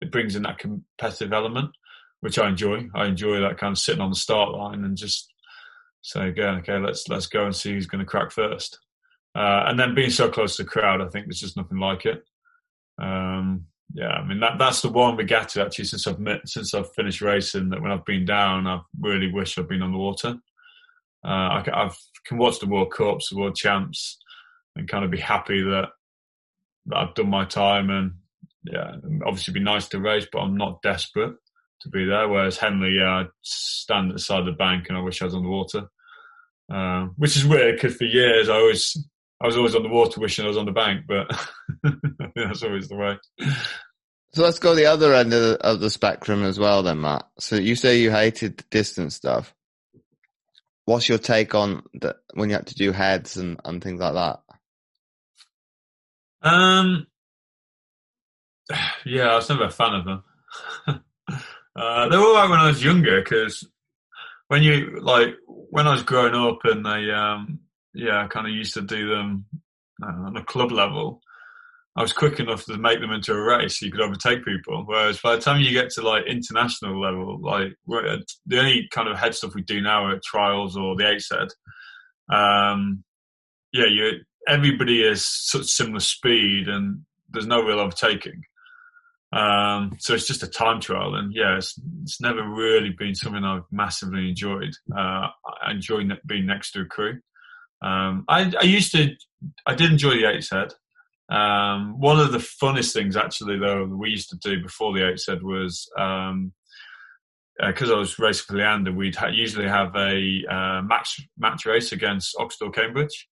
B: it brings in that competitive element, which I enjoy. I enjoy that kind of sitting on the start line and just saying, okay, let's let's go and see who's going to crack first. Uh, and then being so close to the crowd, I think there's just nothing like it. Um, yeah, I mean that that's the one regatta actually since I've met, since I've finished racing that when I've been down, I really wish I'd been on the water. Uh, I, I can watch the World Cups, the World Champs, and kind of be happy that that I've done my time and yeah, obviously be nice to race, but I'm not desperate to be there. Whereas Henley, yeah, I stand at the side of the bank and I wish I was on the water, uh, which is weird because for years I always I was always on the water wishing I was on the bank, but that's always the way.
A: So let's go the other end of the, of the spectrum as well then, Matt. So you say you hated the distance stuff. What's your take on the, when you had to do heads and, and things like that?
B: Um, yeah, I was never a fan of them. uh, they were alright when I was younger because when you like when I was growing up and they um yeah, I kind of used to do them uh, on a club level. I was quick enough to make them into a race. You could overtake people. Whereas by the time you get to like international level, like the only kind of head stuff we do now are trials or the eight set. Um, yeah, you everybody is such similar speed, and there's no real overtaking. Um, so it's just a time trial, and yeah, it's, it's never really been something I've massively enjoyed. Uh, I enjoy being next to a crew. Um, I, I, used to, I did enjoy the eight head. Um, one of the funnest things, actually, though, we used to do before the eight head was um, because uh, I was racing for Leander, we'd ha- usually have a uh, match match race against Oxford Cambridge.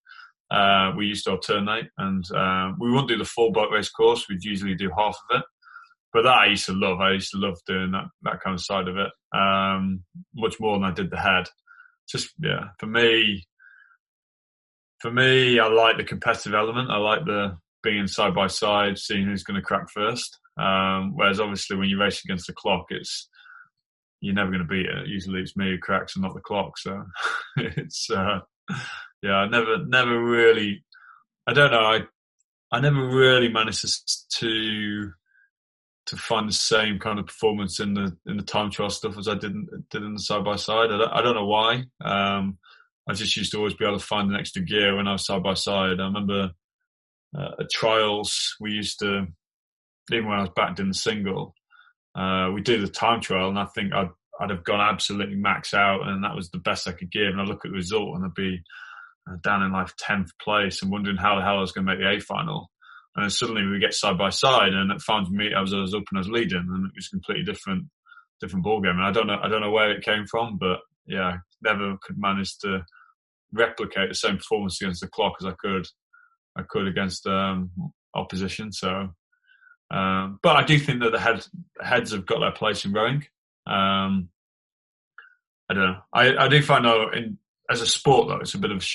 B: Uh, we used to alternate, and uh, we wouldn't do the full boat race course. We'd usually do half of it. But that I used to love. I used to love doing that that kind of side of it um, much more than I did the head. Just yeah, for me, for me, I like the competitive element. I like the being side by side, seeing who's going to crack first. Um, whereas obviously when you race against the clock, it's you're never going to beat it. Usually it's me who cracks and not the clock. So it's uh, yeah, I never never really. I don't know. I I never really managed to to find the same kind of performance in the in the time trial stuff as I did did in the side by side. I don't, I don't know why. Um, I just used to always be able to find an extra gear when I was side by side. I remember uh, at trials we used to even when I was back in the single uh, we did the time trial, and I think I'd I'd have gone absolutely max out, and that was the best I could give. And I look at the result, and I'd be uh, down in like tenth place, and wondering how the hell I was going to make the A final. And then suddenly we get side by side, and it found me I was, I was up and I was leading, and it was completely different different ball game. And I don't know I don't know where it came from, but yeah, never could manage to replicate the same performance against the clock as I could I could against um, opposition. So um, but I do think that the head, heads have got their place in rowing. Um, I don't know. I, I do find though, in, as a sport though, it's a bit of.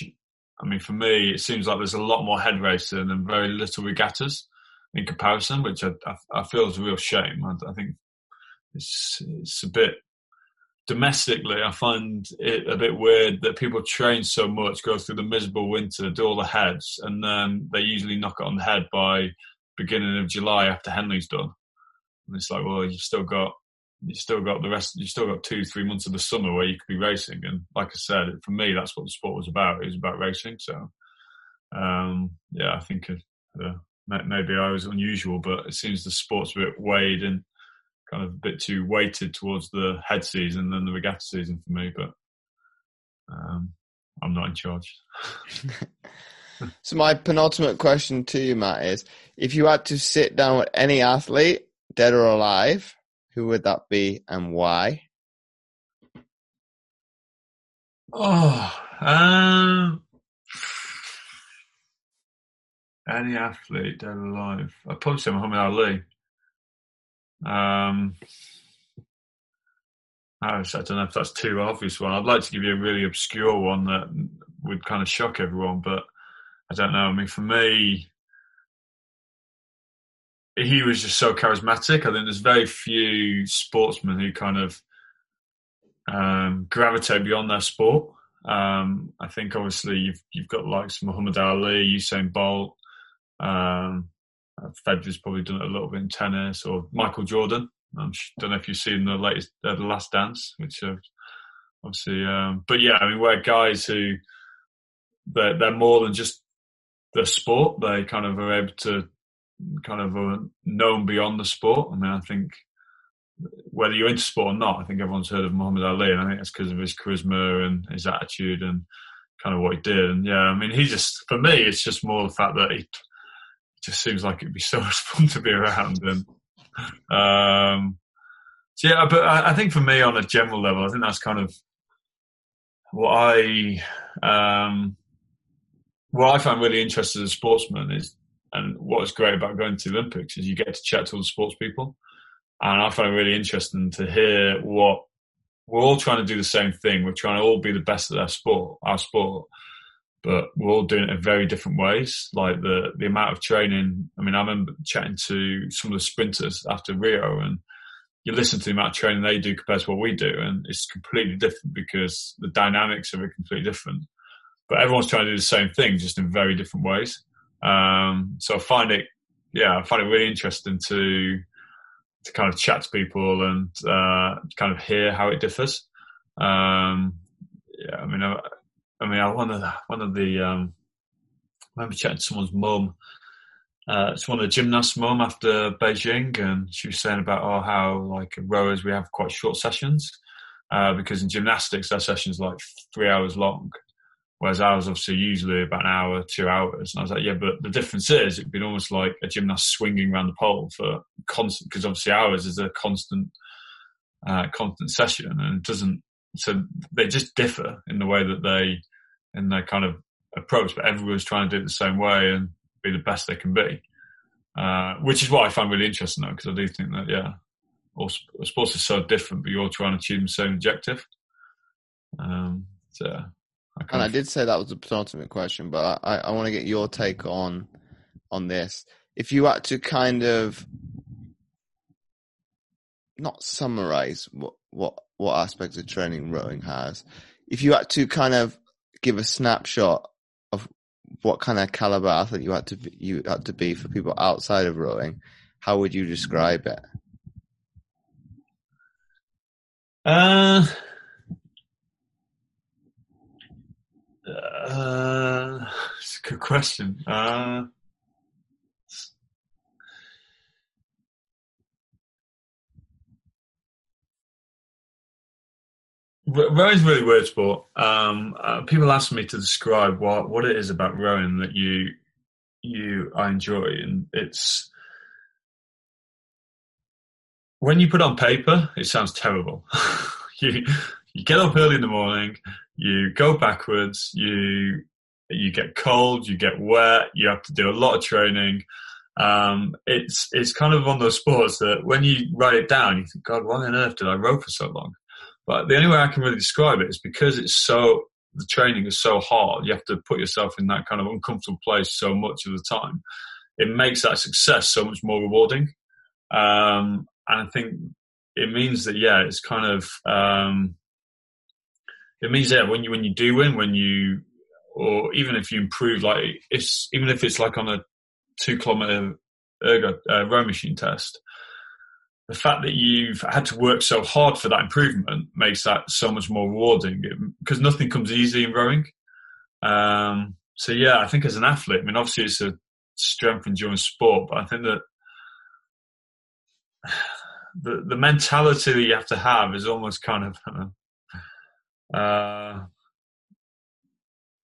B: I mean, for me, it seems like there's a lot more head racing and very little regattas in comparison, which I, I, I feel is a real shame. I, I, think it's it's a bit domestically. I find it a bit weird that people train so much, go through the miserable winter, do all the heads, and then they usually knock it on the head by beginning of July after Henley's done. And it's like, well, you've still got you still got the rest. You still got two, three months of the summer where you could be racing. And like I said, for me, that's what the sport was about. It was about racing. So, um, yeah, I think uh, maybe I was unusual, but it seems the sport's a bit weighed and kind of a bit too weighted towards the head season than the regatta season for me. But um, I'm not in charge.
A: so my penultimate question to you, Matt, is if you had to sit down with any athlete, dead or alive, who would that be and why?
B: Oh, um, any athlete dead or alive. I'd probably say Muhammad Ali. Um, I don't know if that's too obvious one. I'd like to give you a really obscure one that would kind of shock everyone, but I don't know. I mean, for me, he was just so charismatic. I think there's very few sportsmen who kind of um, gravitate beyond their sport. Um, I think obviously you've you've got likes Muhammad Ali, Usain Bolt. Um, Federer's probably done it a little bit in tennis, or Michael Jordan. I don't know if you've seen the latest, uh, the Last Dance, which uh, obviously, um, but yeah, I mean, we're guys who they're, they're more than just the sport. They kind of are able to kind of are known beyond the sport. I mean, I think whether you're into sport or not, I think everyone's heard of Muhammad Ali, and I think that's because of his charisma and his attitude and kind of what he did. And yeah, I mean, he just for me, it's just more the fact that he just seems like it'd be so much fun to be around. And um, so yeah, but I, I think for me, on a general level, I think that's kind of what I um, what I find really interesting as a sportsman is, and what's great about going to the Olympics is you get to chat to all the sports people. And I find it really interesting to hear what we're all trying to do the same thing. We're trying to all be the best at our sport, our sport, but we're all doing it in very different ways. Like the, the amount of training. I mean, I remember chatting to some of the sprinters after Rio and you listen to the amount of training they do compared to what we do. And it's completely different because the dynamics are completely different but everyone's trying to do the same thing, just in very different ways. Um, so I find it, yeah, I find it really interesting to to kind of chat to people and uh, kind of hear how it differs. Um, yeah, I mean, I, I mean, I one of the, one of the um, I remember chatting to someone's mum, uh, it's one of the gymnasts' mum after Beijing, and she was saying about oh how like rowers we have quite short sessions uh, because in gymnastics our sessions like three hours long, whereas ours obviously usually about an hour, two hours. And I was like, yeah, but the difference is it'd been almost like a gymnast swinging around the pole for constant because obviously ours is a constant, uh, constant session, and it doesn't. So they just differ in the way that they in their kind of approach, but everyone's trying to do it the same way and be the best they can be. Uh, which is what I find really interesting though, because I do think that, yeah, all sports are so different, but you're all trying to achieve the same objective. Um, so,
A: I and I did say that was a penultimate question, but I, I want to get your take on on this. If you had to kind of not summarize what what what aspects of training rowing has, if you had to kind of give a snapshot of what kind of caliber athlete you had to be, you had to be for people outside of rowing, how would you describe it?
B: Uh, uh, it's a good question. Uh, Rowing's really weird sport. Um, uh, people ask me to describe what, what it is about rowing that you you I enjoy, and it's when you put on paper, it sounds terrible. you you get up early in the morning, you go backwards, you you get cold, you get wet, you have to do a lot of training. Um, it's it's kind of one of those sports that when you write it down, you think, God, why on earth did I row for so long? But the only way I can really describe it is because it's so the training is so hard. You have to put yourself in that kind of uncomfortable place so much of the time. It makes that success so much more rewarding. Um, and I think it means that yeah, it's kind of um, it means that when you when you do win, when you or even if you improve, like it's even if it's like on a two kilometer ergo uh, row machine test, the fact that you've had to work so hard for that improvement makes that so much more rewarding because nothing comes easy in rowing. Um, so yeah, I think as an athlete, I mean, obviously it's a strength and endurance sport, but I think that the the mentality that you have to have is almost kind of, uh,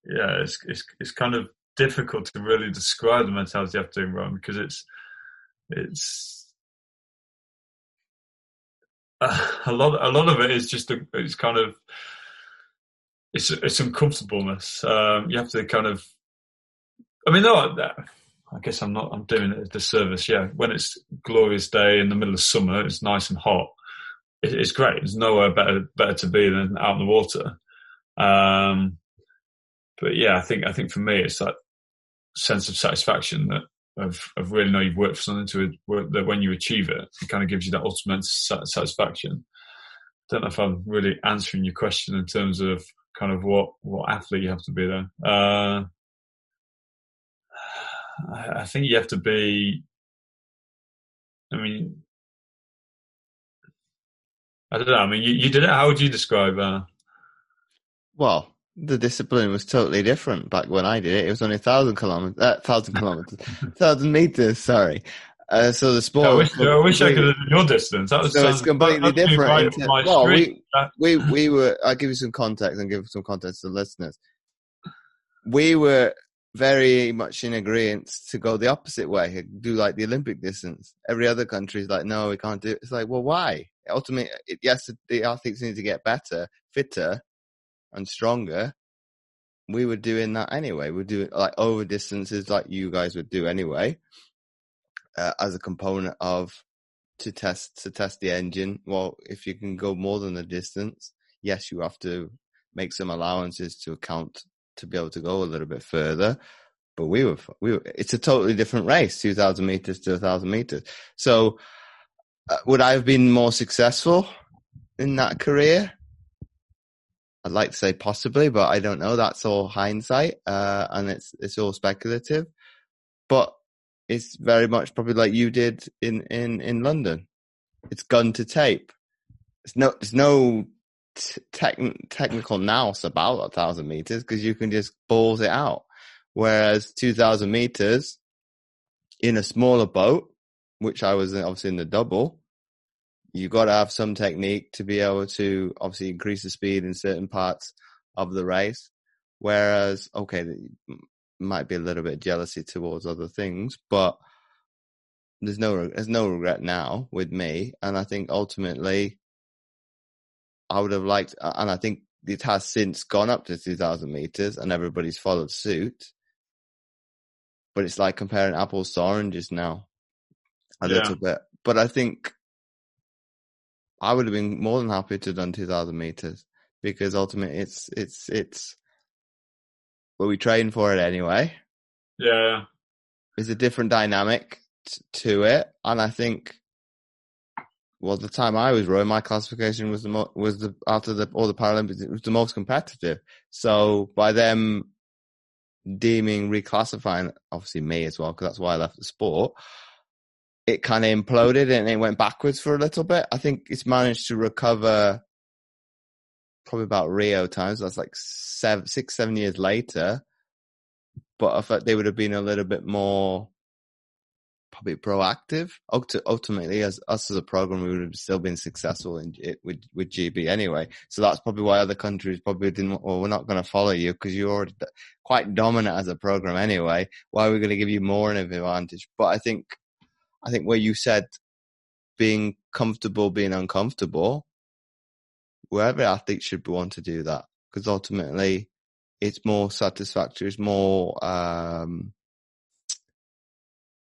B: yeah, it's it's it's kind of difficult to really describe the mentality you have to because it's it's a lot a lot of it is just a, it's kind of it's it's uncomfortableness. Um, you have to kind of, I mean, no, I guess I'm not. I'm doing it a disservice. Yeah, when it's glorious day in the middle of summer, it's nice and hot. It, it's great. There's nowhere better better to be than out in the water. Um, but yeah, I think I think for me, it's that sense of satisfaction that of, of really know you've worked for something to work, that when you achieve it, it kind of gives you that ultimate satisfaction. Don't know if I'm really answering your question in terms of kind of what, what athlete you have to be there. Uh, I, I think you have to be, I mean, I don't know. I mean, you, you did it. How would you describe? Uh...
A: Well, the discipline was totally different back when I did it. It was only a thousand kilometers, uh, thousand kilometers, thousand meters. Sorry. Uh, so the sport.
B: I wish, I, wish I could have done your distance. That was
A: so it's completely different. Right well, we, we we were. I'll give you some context and give some context to the listeners. We were very much in agreement to go the opposite way, do like the Olympic distance. Every other country is like, no, we can't do it. It's like, well, why? Ultimately, yes, the athletes need to get better, fitter, and stronger, we were doing that anyway. We're doing like over distances like you guys would do anyway, uh, as a component of to test to test the engine. Well, if you can go more than the distance, yes, you have to make some allowances to account to be able to go a little bit further. But we were, we were, it's a totally different race, 2000 meters to 1000 meters. So, uh, would I have been more successful in that career? I'd like to say possibly, but I don't know. That's all hindsight, uh, and it's it's all speculative. But it's very much probably like you did in in in London. It's gun to tape. There's no there's no t- tech- technical nous about a thousand meters because you can just balls it out. Whereas two thousand meters, in a smaller boat, which I was obviously in the double, you got to have some technique to be able to obviously increase the speed in certain parts of the race. Whereas, okay, might be a little bit of jealousy towards other things, but there's no there's no regret now with me, and I think ultimately I would have liked, and I think it has since gone up to 2,000 meters, and everybody's followed suit. But it's like comparing apples to oranges now, a yeah. little bit. But I think I would have been more than happy to have done 2,000 meters because ultimately it's it's it's well we train for it anyway.
B: Yeah,
A: it's a different dynamic t- to it, and I think well, the time I was rowing, my classification was the mo- was the after the all the Paralympics, it was the most competitive. So by them deeming reclassifying, obviously me as well, because that's why I left the sport. It kind of imploded and it went backwards for a little bit. I think it's managed to recover probably about Rio times. That's like seven, six, seven years later. But I thought they would have been a little bit more probably proactive. Ultimately, as us as a program, we would have still been successful in it with with GB anyway. So that's probably why other countries probably didn't. Well, we're not going to follow you because you're already quite dominant as a program anyway. Why are we going to give you more of an advantage? But I think, I think where you said being comfortable, being uncomfortable, wherever athletes should want to do that because ultimately it's more satisfactory, it's more um,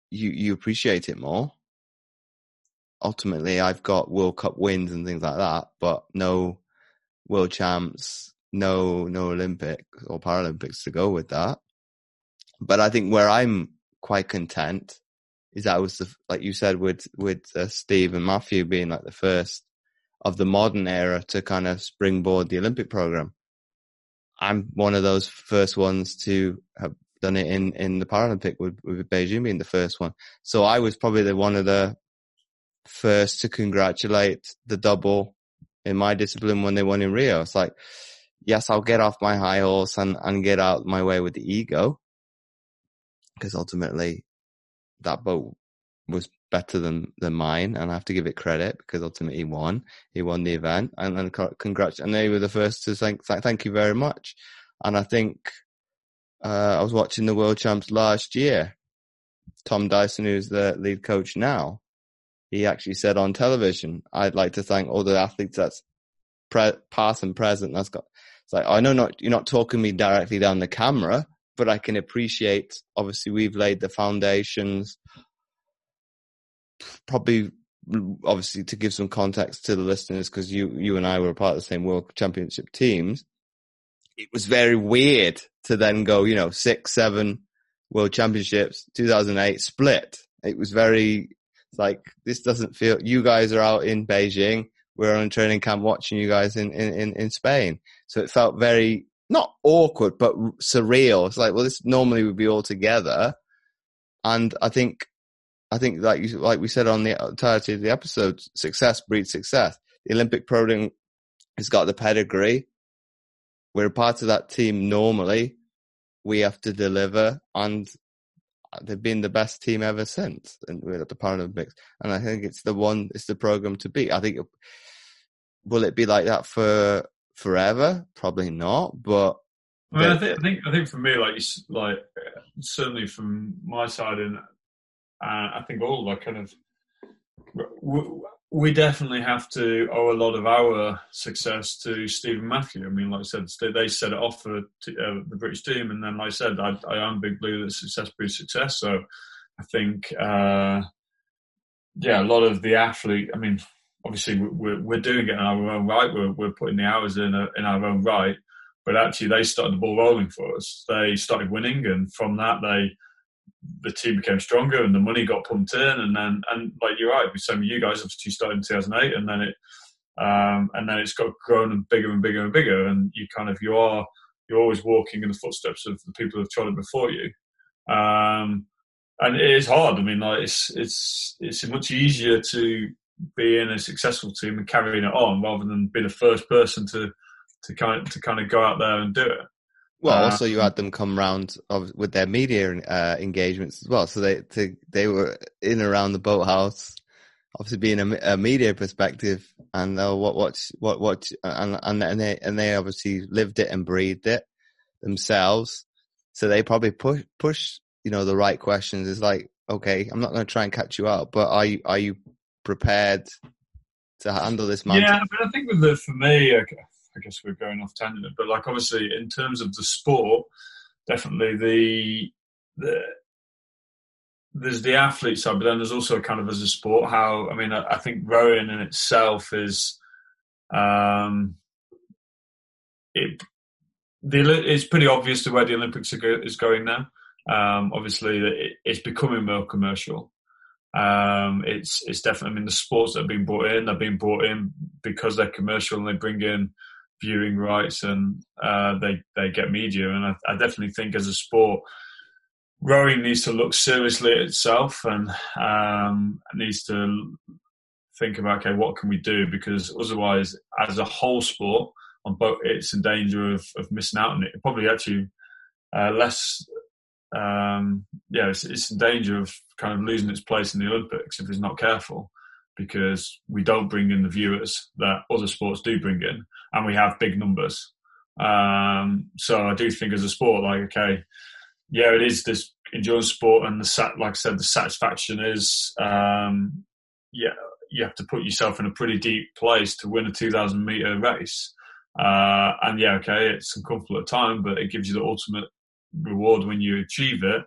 A: you you appreciate it more. Ultimately, I've got World Cup wins and things like that, but no world champs, no no Olympics or Paralympics to go with that. But I think where I'm quite content is that was the like you said with with uh, Steve and Matthew being like the first of the modern era to kind of springboard the Olympic program. I'm one of those first ones to have done it in, in the Paralympic with, with Beijing being the first one. So I was probably the one of the first to congratulate the double in my discipline when they won in Rio. It's like, yes, I'll get off my high horse and, and get out my way with the ego. Because ultimately that boat was better than, than mine and I have to give it credit because ultimately he won. He won the event and, and congrats. And they were the first to thank, thank you very much. And I think uh, I was watching the World Champs last year. Tom Dyson, who's the lead coach now, he actually said on television, "I'd like to thank all the athletes that's pre- past and present." That's got. It's like I know not you're not talking me directly down the camera, but I can appreciate. Obviously, we've laid the foundations. Probably, obviously, to give some context to the listeners, because you you and I were part of the same World Championship teams it was very weird to then go, you know, six, seven world championships, 2008 split. It was very like, this doesn't feel, you guys are out in Beijing. We're on training camp watching you guys in, in, in Spain. So it felt very, not awkward, but surreal. It's like, well, this normally would be all together. And I think, I think like you, like we said on the entirety of the episode, success breeds success. The Olympic program has got the pedigree we're a part of that team normally. We have to deliver, and they've been the best team ever since. And we're at the Paralympics, and I think it's the one, it's the program to beat. I think will it be like that for forever? Probably not, but.
B: I, mean, I, think, I think I think for me, like like certainly from my side, and uh, I think all of our kind of we definitely have to owe a lot of our success to Stephen Matthew. I mean, like I said, they set it off for uh, the British team, and then, like I said, I, I am big blue that success breeds success. So I think, uh, yeah, a lot of the athlete. I mean, obviously we're we're doing it in our own right. We're we're putting the hours in a, in our own right, but actually they started the ball rolling for us. They started winning, and from that they the team became stronger and the money got pumped in. And then and like you're right some of you guys obviously started in 2008 and then it um, and then it's got grown and bigger and bigger and bigger. And you kind of you are you're always walking in the footsteps of the people who've tried it before you. Um, and it is hard. I mean like it's it's it's much easier to be in a successful team and carrying it on rather than be the first person to to kind of, to kind of go out there and do it
A: Well, um, also you had them come round of, with their media uh, engagements as well. So they to, they were in around the boathouse, obviously being a, a media perspective, and they'll what watch what watch and and they and they obviously lived it and breathed it themselves. So they probably push push you know the right questions. It's like okay, I'm not going to try and catch you out, but are you are you prepared to handle this?
B: Mountain? Yeah, but I think with the for me. I guess we're going off tangent, but like obviously in terms of the sport, definitely the the there's the athlete side, but then there's also kind of as a sport how I mean I, I think rowing in itself is um it the it's pretty obvious to where the Olympics go, is going now. Um, obviously, it, it's becoming more commercial. Um, it's it's definitely I mean the sports that have been brought in, they've been brought in because they're commercial and they bring in viewing rights and uh, they they get media. And I, I, definitely think as a sport, rowing needs to look seriously at itself and um, needs to think about okay, what can we do? Because otherwise, as a whole sport, on it's in danger of, of missing out on it. Probably actually uh, less. Um, yeah, it's, it's in danger of kind of losing its place in the Olympics if it's not careful because we don't bring in the viewers that other sports do bring in, and we have big numbers. Um, so I do think as a sport, like okay, yeah, it is this endurance sport, and the sat, like I said, the satisfaction is, um, yeah, you have to put yourself in a pretty deep place to win a 2,000 meter race. Uh, and yeah, okay, it's uncomfortable at time, but it gives you the ultimate reward when you achieve it.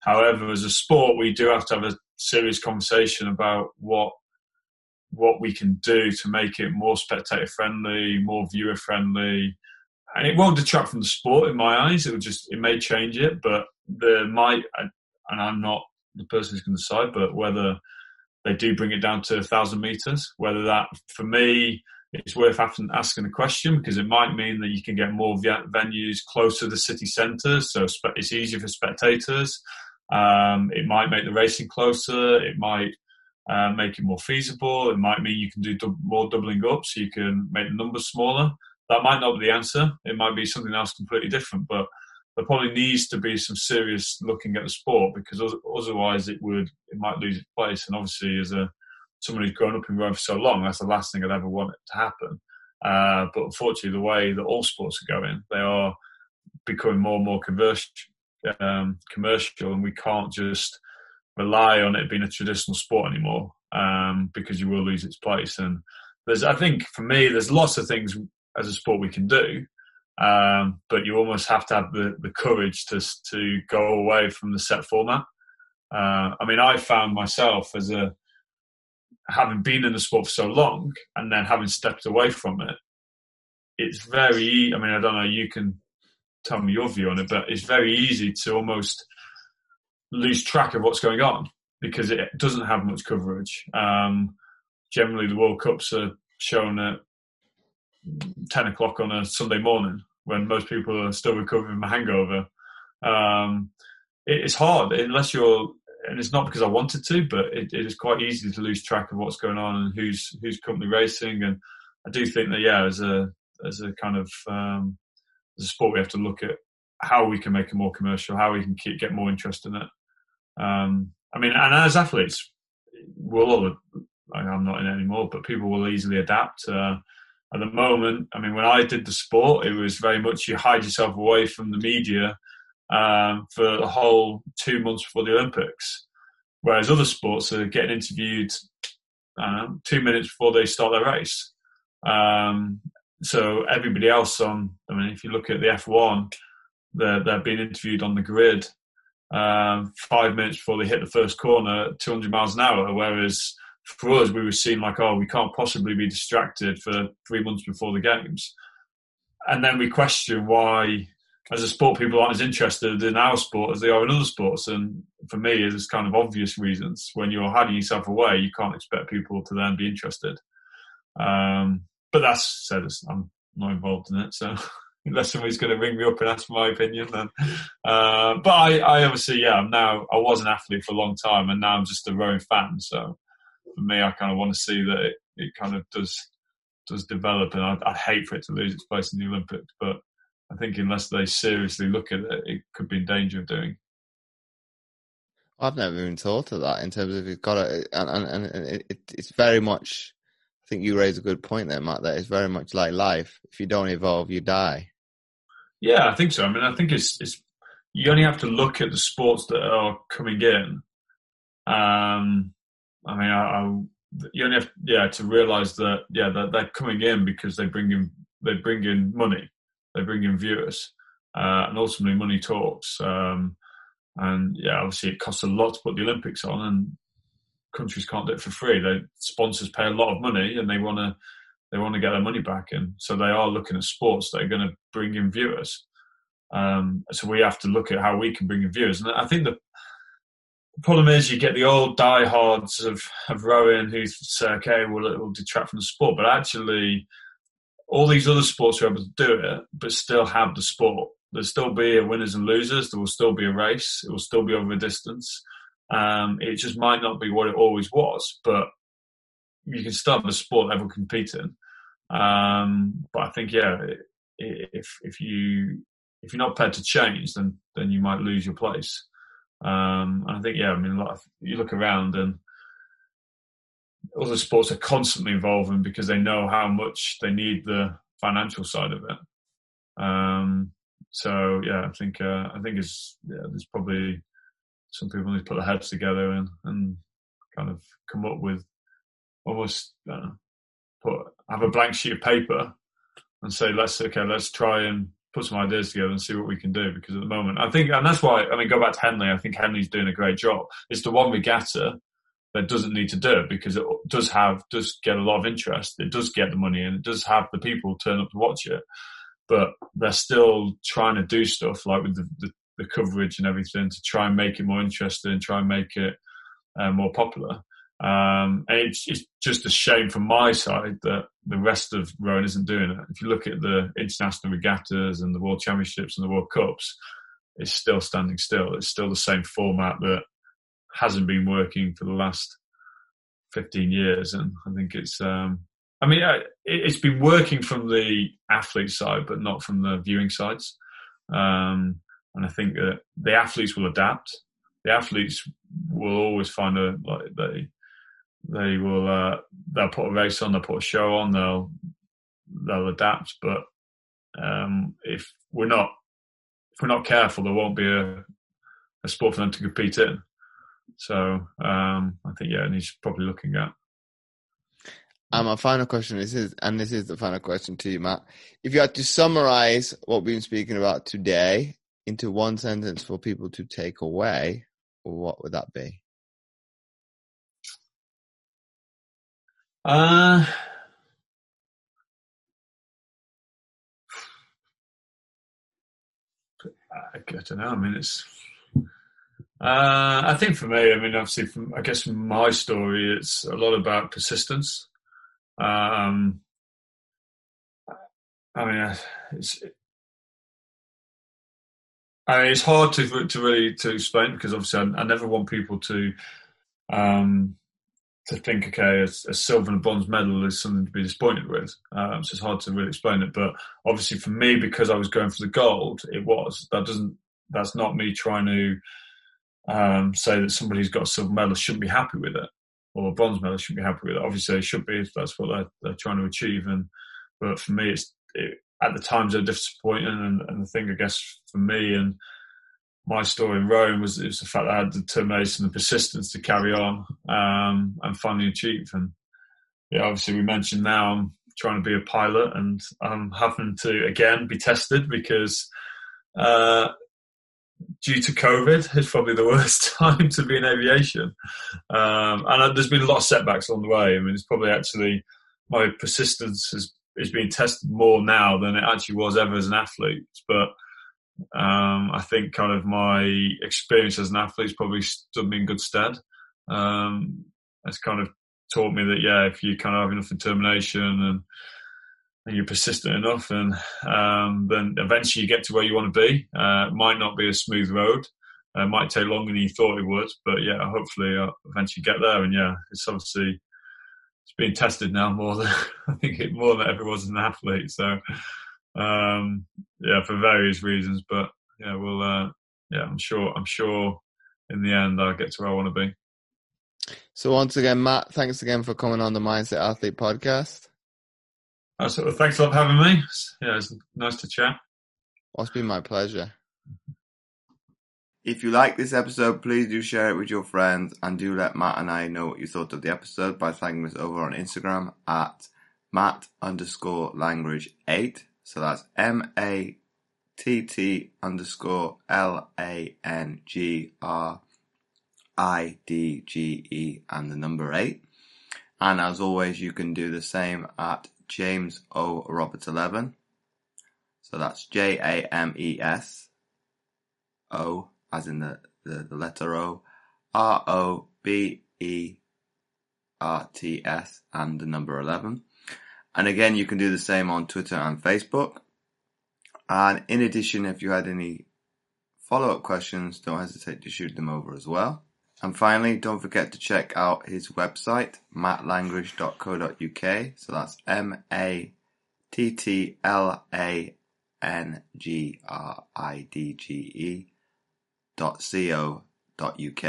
B: However, as a sport, we do have to have a serious conversation about what what we can do to make it more spectator friendly, more viewer friendly. And it won't detract from the sport in my eyes. It will just, it may change it, but there might, and I'm not the person who's going to decide, but whether they do bring it down to a thousand meters, whether that, for me, it's worth asking, the question because it might mean that you can get more venues closer to the city centres, so it's easier for spectators. Um, it might make the racing closer. It might uh, make it more feasible. It might mean you can do more doubling up, so you can make the numbers smaller. That might not be the answer. It might be something else completely different. But there probably needs to be some serious looking at the sport because otherwise it would it might lose its place. And obviously, as a someone who's grown up in rowing for so long, that's the last thing I'd ever want it to happen. Uh, but unfortunately, the way that all sports are going, they are becoming more and more commercial, um, commercial, and we can't just rely on it being a traditional sport anymore um, because you will lose its place. And there's, I think, for me, there's lots of things as a sport we can do, um, but you almost have to have the, the courage to to go away from the set format. Uh, I mean, I found myself as a having been in the sport for so long and then having stepped away from it. It's very. I mean, I don't know. You can tell me your view on it, but it's very easy to almost lose track of what's going on because it doesn't have much coverage. Um, generally, the World Cups are shown at 10 o'clock on a Sunday morning when most people are still recovering from a hangover. Um, it's hard unless you're, and it's not because I wanted to, but it, it is quite easy to lose track of what's going on and who's who's currently racing. And I do think that yeah, as a as a kind of um, as a sport, we have to look at how we can make it more commercial, how we can keep, get more interest in it. Um, I mean, and as athletes, we'll all, I'm not in it anymore, but people will easily adapt. Uh, at the moment, I mean, when I did the sport, it was very much you hide yourself away from the media um, for the whole two months before the Olympics. Whereas other sports are getting interviewed know, two minutes before they start their race. Um, so everybody else on, I mean, if you look at the F1, they're, they're being interviewed on the grid um, five minutes before they hit the first corner, 200 miles an hour. Whereas for us, we were seen like, oh, we can't possibly be distracted for three months before the games. And then we question why, as a sport, people aren't as interested in our sport as they are in other sports. And for me, there's kind of obvious reasons. When you're hiding yourself away, you can't expect people to then be interested. Um, but that's said, I'm not involved in it, so. unless somebody's going to ring me up and ask my opinion. Then, uh, but I, I obviously, yeah, I'm now. I was an athlete for a long time, and now I'm just a rowing fan. So for me, I kind of want to see that it, it kind of does does develop, and I, I hate for it to lose its place in the Olympics. But I think unless they seriously look at it, it could be in danger of doing.
A: I've never even thought of that in terms of you've got to, and, and, and it, it's very much. I think you raise a good point there, Matt. That it's very much like life. If you don't evolve, you die.
B: Yeah, I think so. I mean, I think it's it's you only have to look at the sports that are coming in. Um, I mean, I, I, you only have yeah to realize that yeah that they're coming in because they bring in they bring in money, they bring in viewers, uh, and ultimately money talks. Um, and yeah, obviously it costs a lot to put the Olympics on, and countries can't do it for free. The sponsors pay a lot of money, and they want to they want to get their money back, and so they are looking at sports that are going to bring in viewers. Um, so we have to look at how we can bring in viewers, and I think the, the problem is you get the old diehards of of rowing who say, okay, well it will detract from the sport, but actually all these other sports are able to do it, but still have the sport there'll still be a winners and losers. There will still be a race. It will still be over a distance. Um, it just might not be what it always was, but you can still have a sport level competing. Um, but I think, yeah, if if you if you're not prepared to change, then then you might lose your place. Um, and I think, yeah, I mean, of, you look around and other sports are constantly evolving because they know how much they need the financial side of it. Um, so yeah, I think uh, I think it's yeah, there's probably some people need to put their heads together and, and kind of come up with almost uh, put have a blank sheet of paper and say let's okay let's try and put some ideas together and see what we can do. Because at the moment I think and that's why I mean go back to Henley I think Henley's doing a great job. It's the one regatta that doesn't need to do it because it does have does get a lot of interest it does get the money and it does have the people turn up to watch it but they're still trying to do stuff like with the, the, the coverage and everything to try and make it more interesting, try and make it uh, more popular. Um, and it's, it's, just a shame from my side that the rest of rowing isn't doing it. If you look at the international regattas and the World Championships and the World Cups, it's still standing still. It's still the same format that hasn't been working for the last 15 years. And I think it's, um, I mean, it's been working from the athlete side, but not from the viewing sides. Um, and I think that the athletes will adapt. The athletes will always find a like they they will uh, they'll put a race on, they'll put a show on, they'll they'll adapt. But um, if we're not if we're not careful, there won't be a, a sport for them to compete in. So um, I think yeah, and he's probably looking at
A: and my final question this is, and this is the final question to you, Matt. If you had to summarize what we've been speaking about today into one sentence for people to take away, what would that be?
B: Uh, I don't know. I mean, it's. Uh, I think for me, I mean, obviously, from I guess from my story, it's a lot about persistence. Um, I mean, it's, I mean, it's hard to to really to explain because obviously I, I never want people to um, to think, okay, a, a, silver and a bronze medal is something to be disappointed with. Um, so it's hard to really explain it. But obviously, for me, because I was going for the gold, it was. That doesn't. That's not me trying to um, say that somebody who's got a silver medal shouldn't be happy with it or a bronze medal shouldn't be happy with it. Obviously, they should be if that's what they're, they're trying to achieve. And but for me, it's it, at the times they're disappointing. And, and the thing, I guess, for me and my story in Rome was it was the fact that I had the determination and persistence to carry on um, and finally achieve. And yeah, obviously, we mentioned now I'm trying to be a pilot, and I'm having to again be tested because. Uh, due to COVID, it's probably the worst time to be in aviation. Um, and there's been a lot of setbacks along the way. I mean, it's probably actually my persistence is is being tested more now than it actually was ever as an athlete. But um, I think kind of my experience as an athlete has probably stood me in good stead. Um, it's kind of taught me that yeah, if you kind of have enough determination and you're persistent enough, and um, then eventually you get to where you want to be. Uh, might not be a smooth road. Uh, it might take longer than you thought it would, but yeah, hopefully I'll eventually get there. And yeah, it's obviously it's being tested now more than I think it more than ever was an athlete. So Um, yeah, for various reasons, but yeah, we'll. Uh, yeah, I'm sure. I'm sure. In the end, I'll get to where I want to be.
A: So once again, Matt, thanks again for coming on the Mindset Athlete podcast.
B: Uh, so, thanks a lot for having me. Yeah, it's nice to chat.
A: Well, it's been my pleasure. If you like this episode, please do share it with your friends and do let Matt and I know what you thought of the episode by tagging us over on Instagram at Matt underscore Langridge eight. So that's M A T T underscore L A N G R I D G E and the number eight. And as always, you can do the same at James O Roberts 11. So that's J A M E S O as in the, the, the letter O, R O B E R T S and the number 11. And again, you can do the same on Twitter and Facebook. And in addition, if you had any follow up questions, don't hesitate to shoot them over as well. And finally, don't forget to check out his website, mattlangridge.co.uk. So that's M A T T L A N G R I D G E fit.co.uk.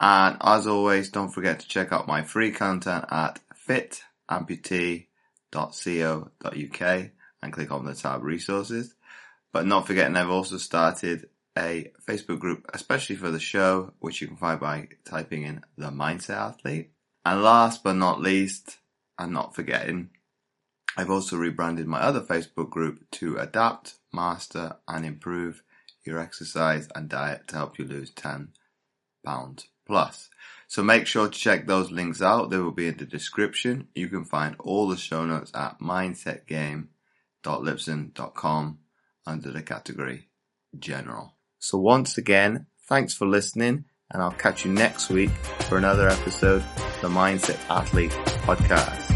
A: And as always, don't forget to check out my free content at fitamputee.co.uk and click on the tab resources. But not forgetting I've also started a Facebook group, especially for the show, which you can find by typing in the Mindset Athlete. And last but not least, and not forgetting, I've also rebranded my other Facebook group to adapt, master and improve your exercise and diet to help you lose 10 pounds plus. So make sure to check those links out. They will be in the description. You can find all the show notes at mindsetgame.libsyn.com under the category general. So once again, thanks for listening and I'll catch you next week for another episode of the Mindset Athlete podcast.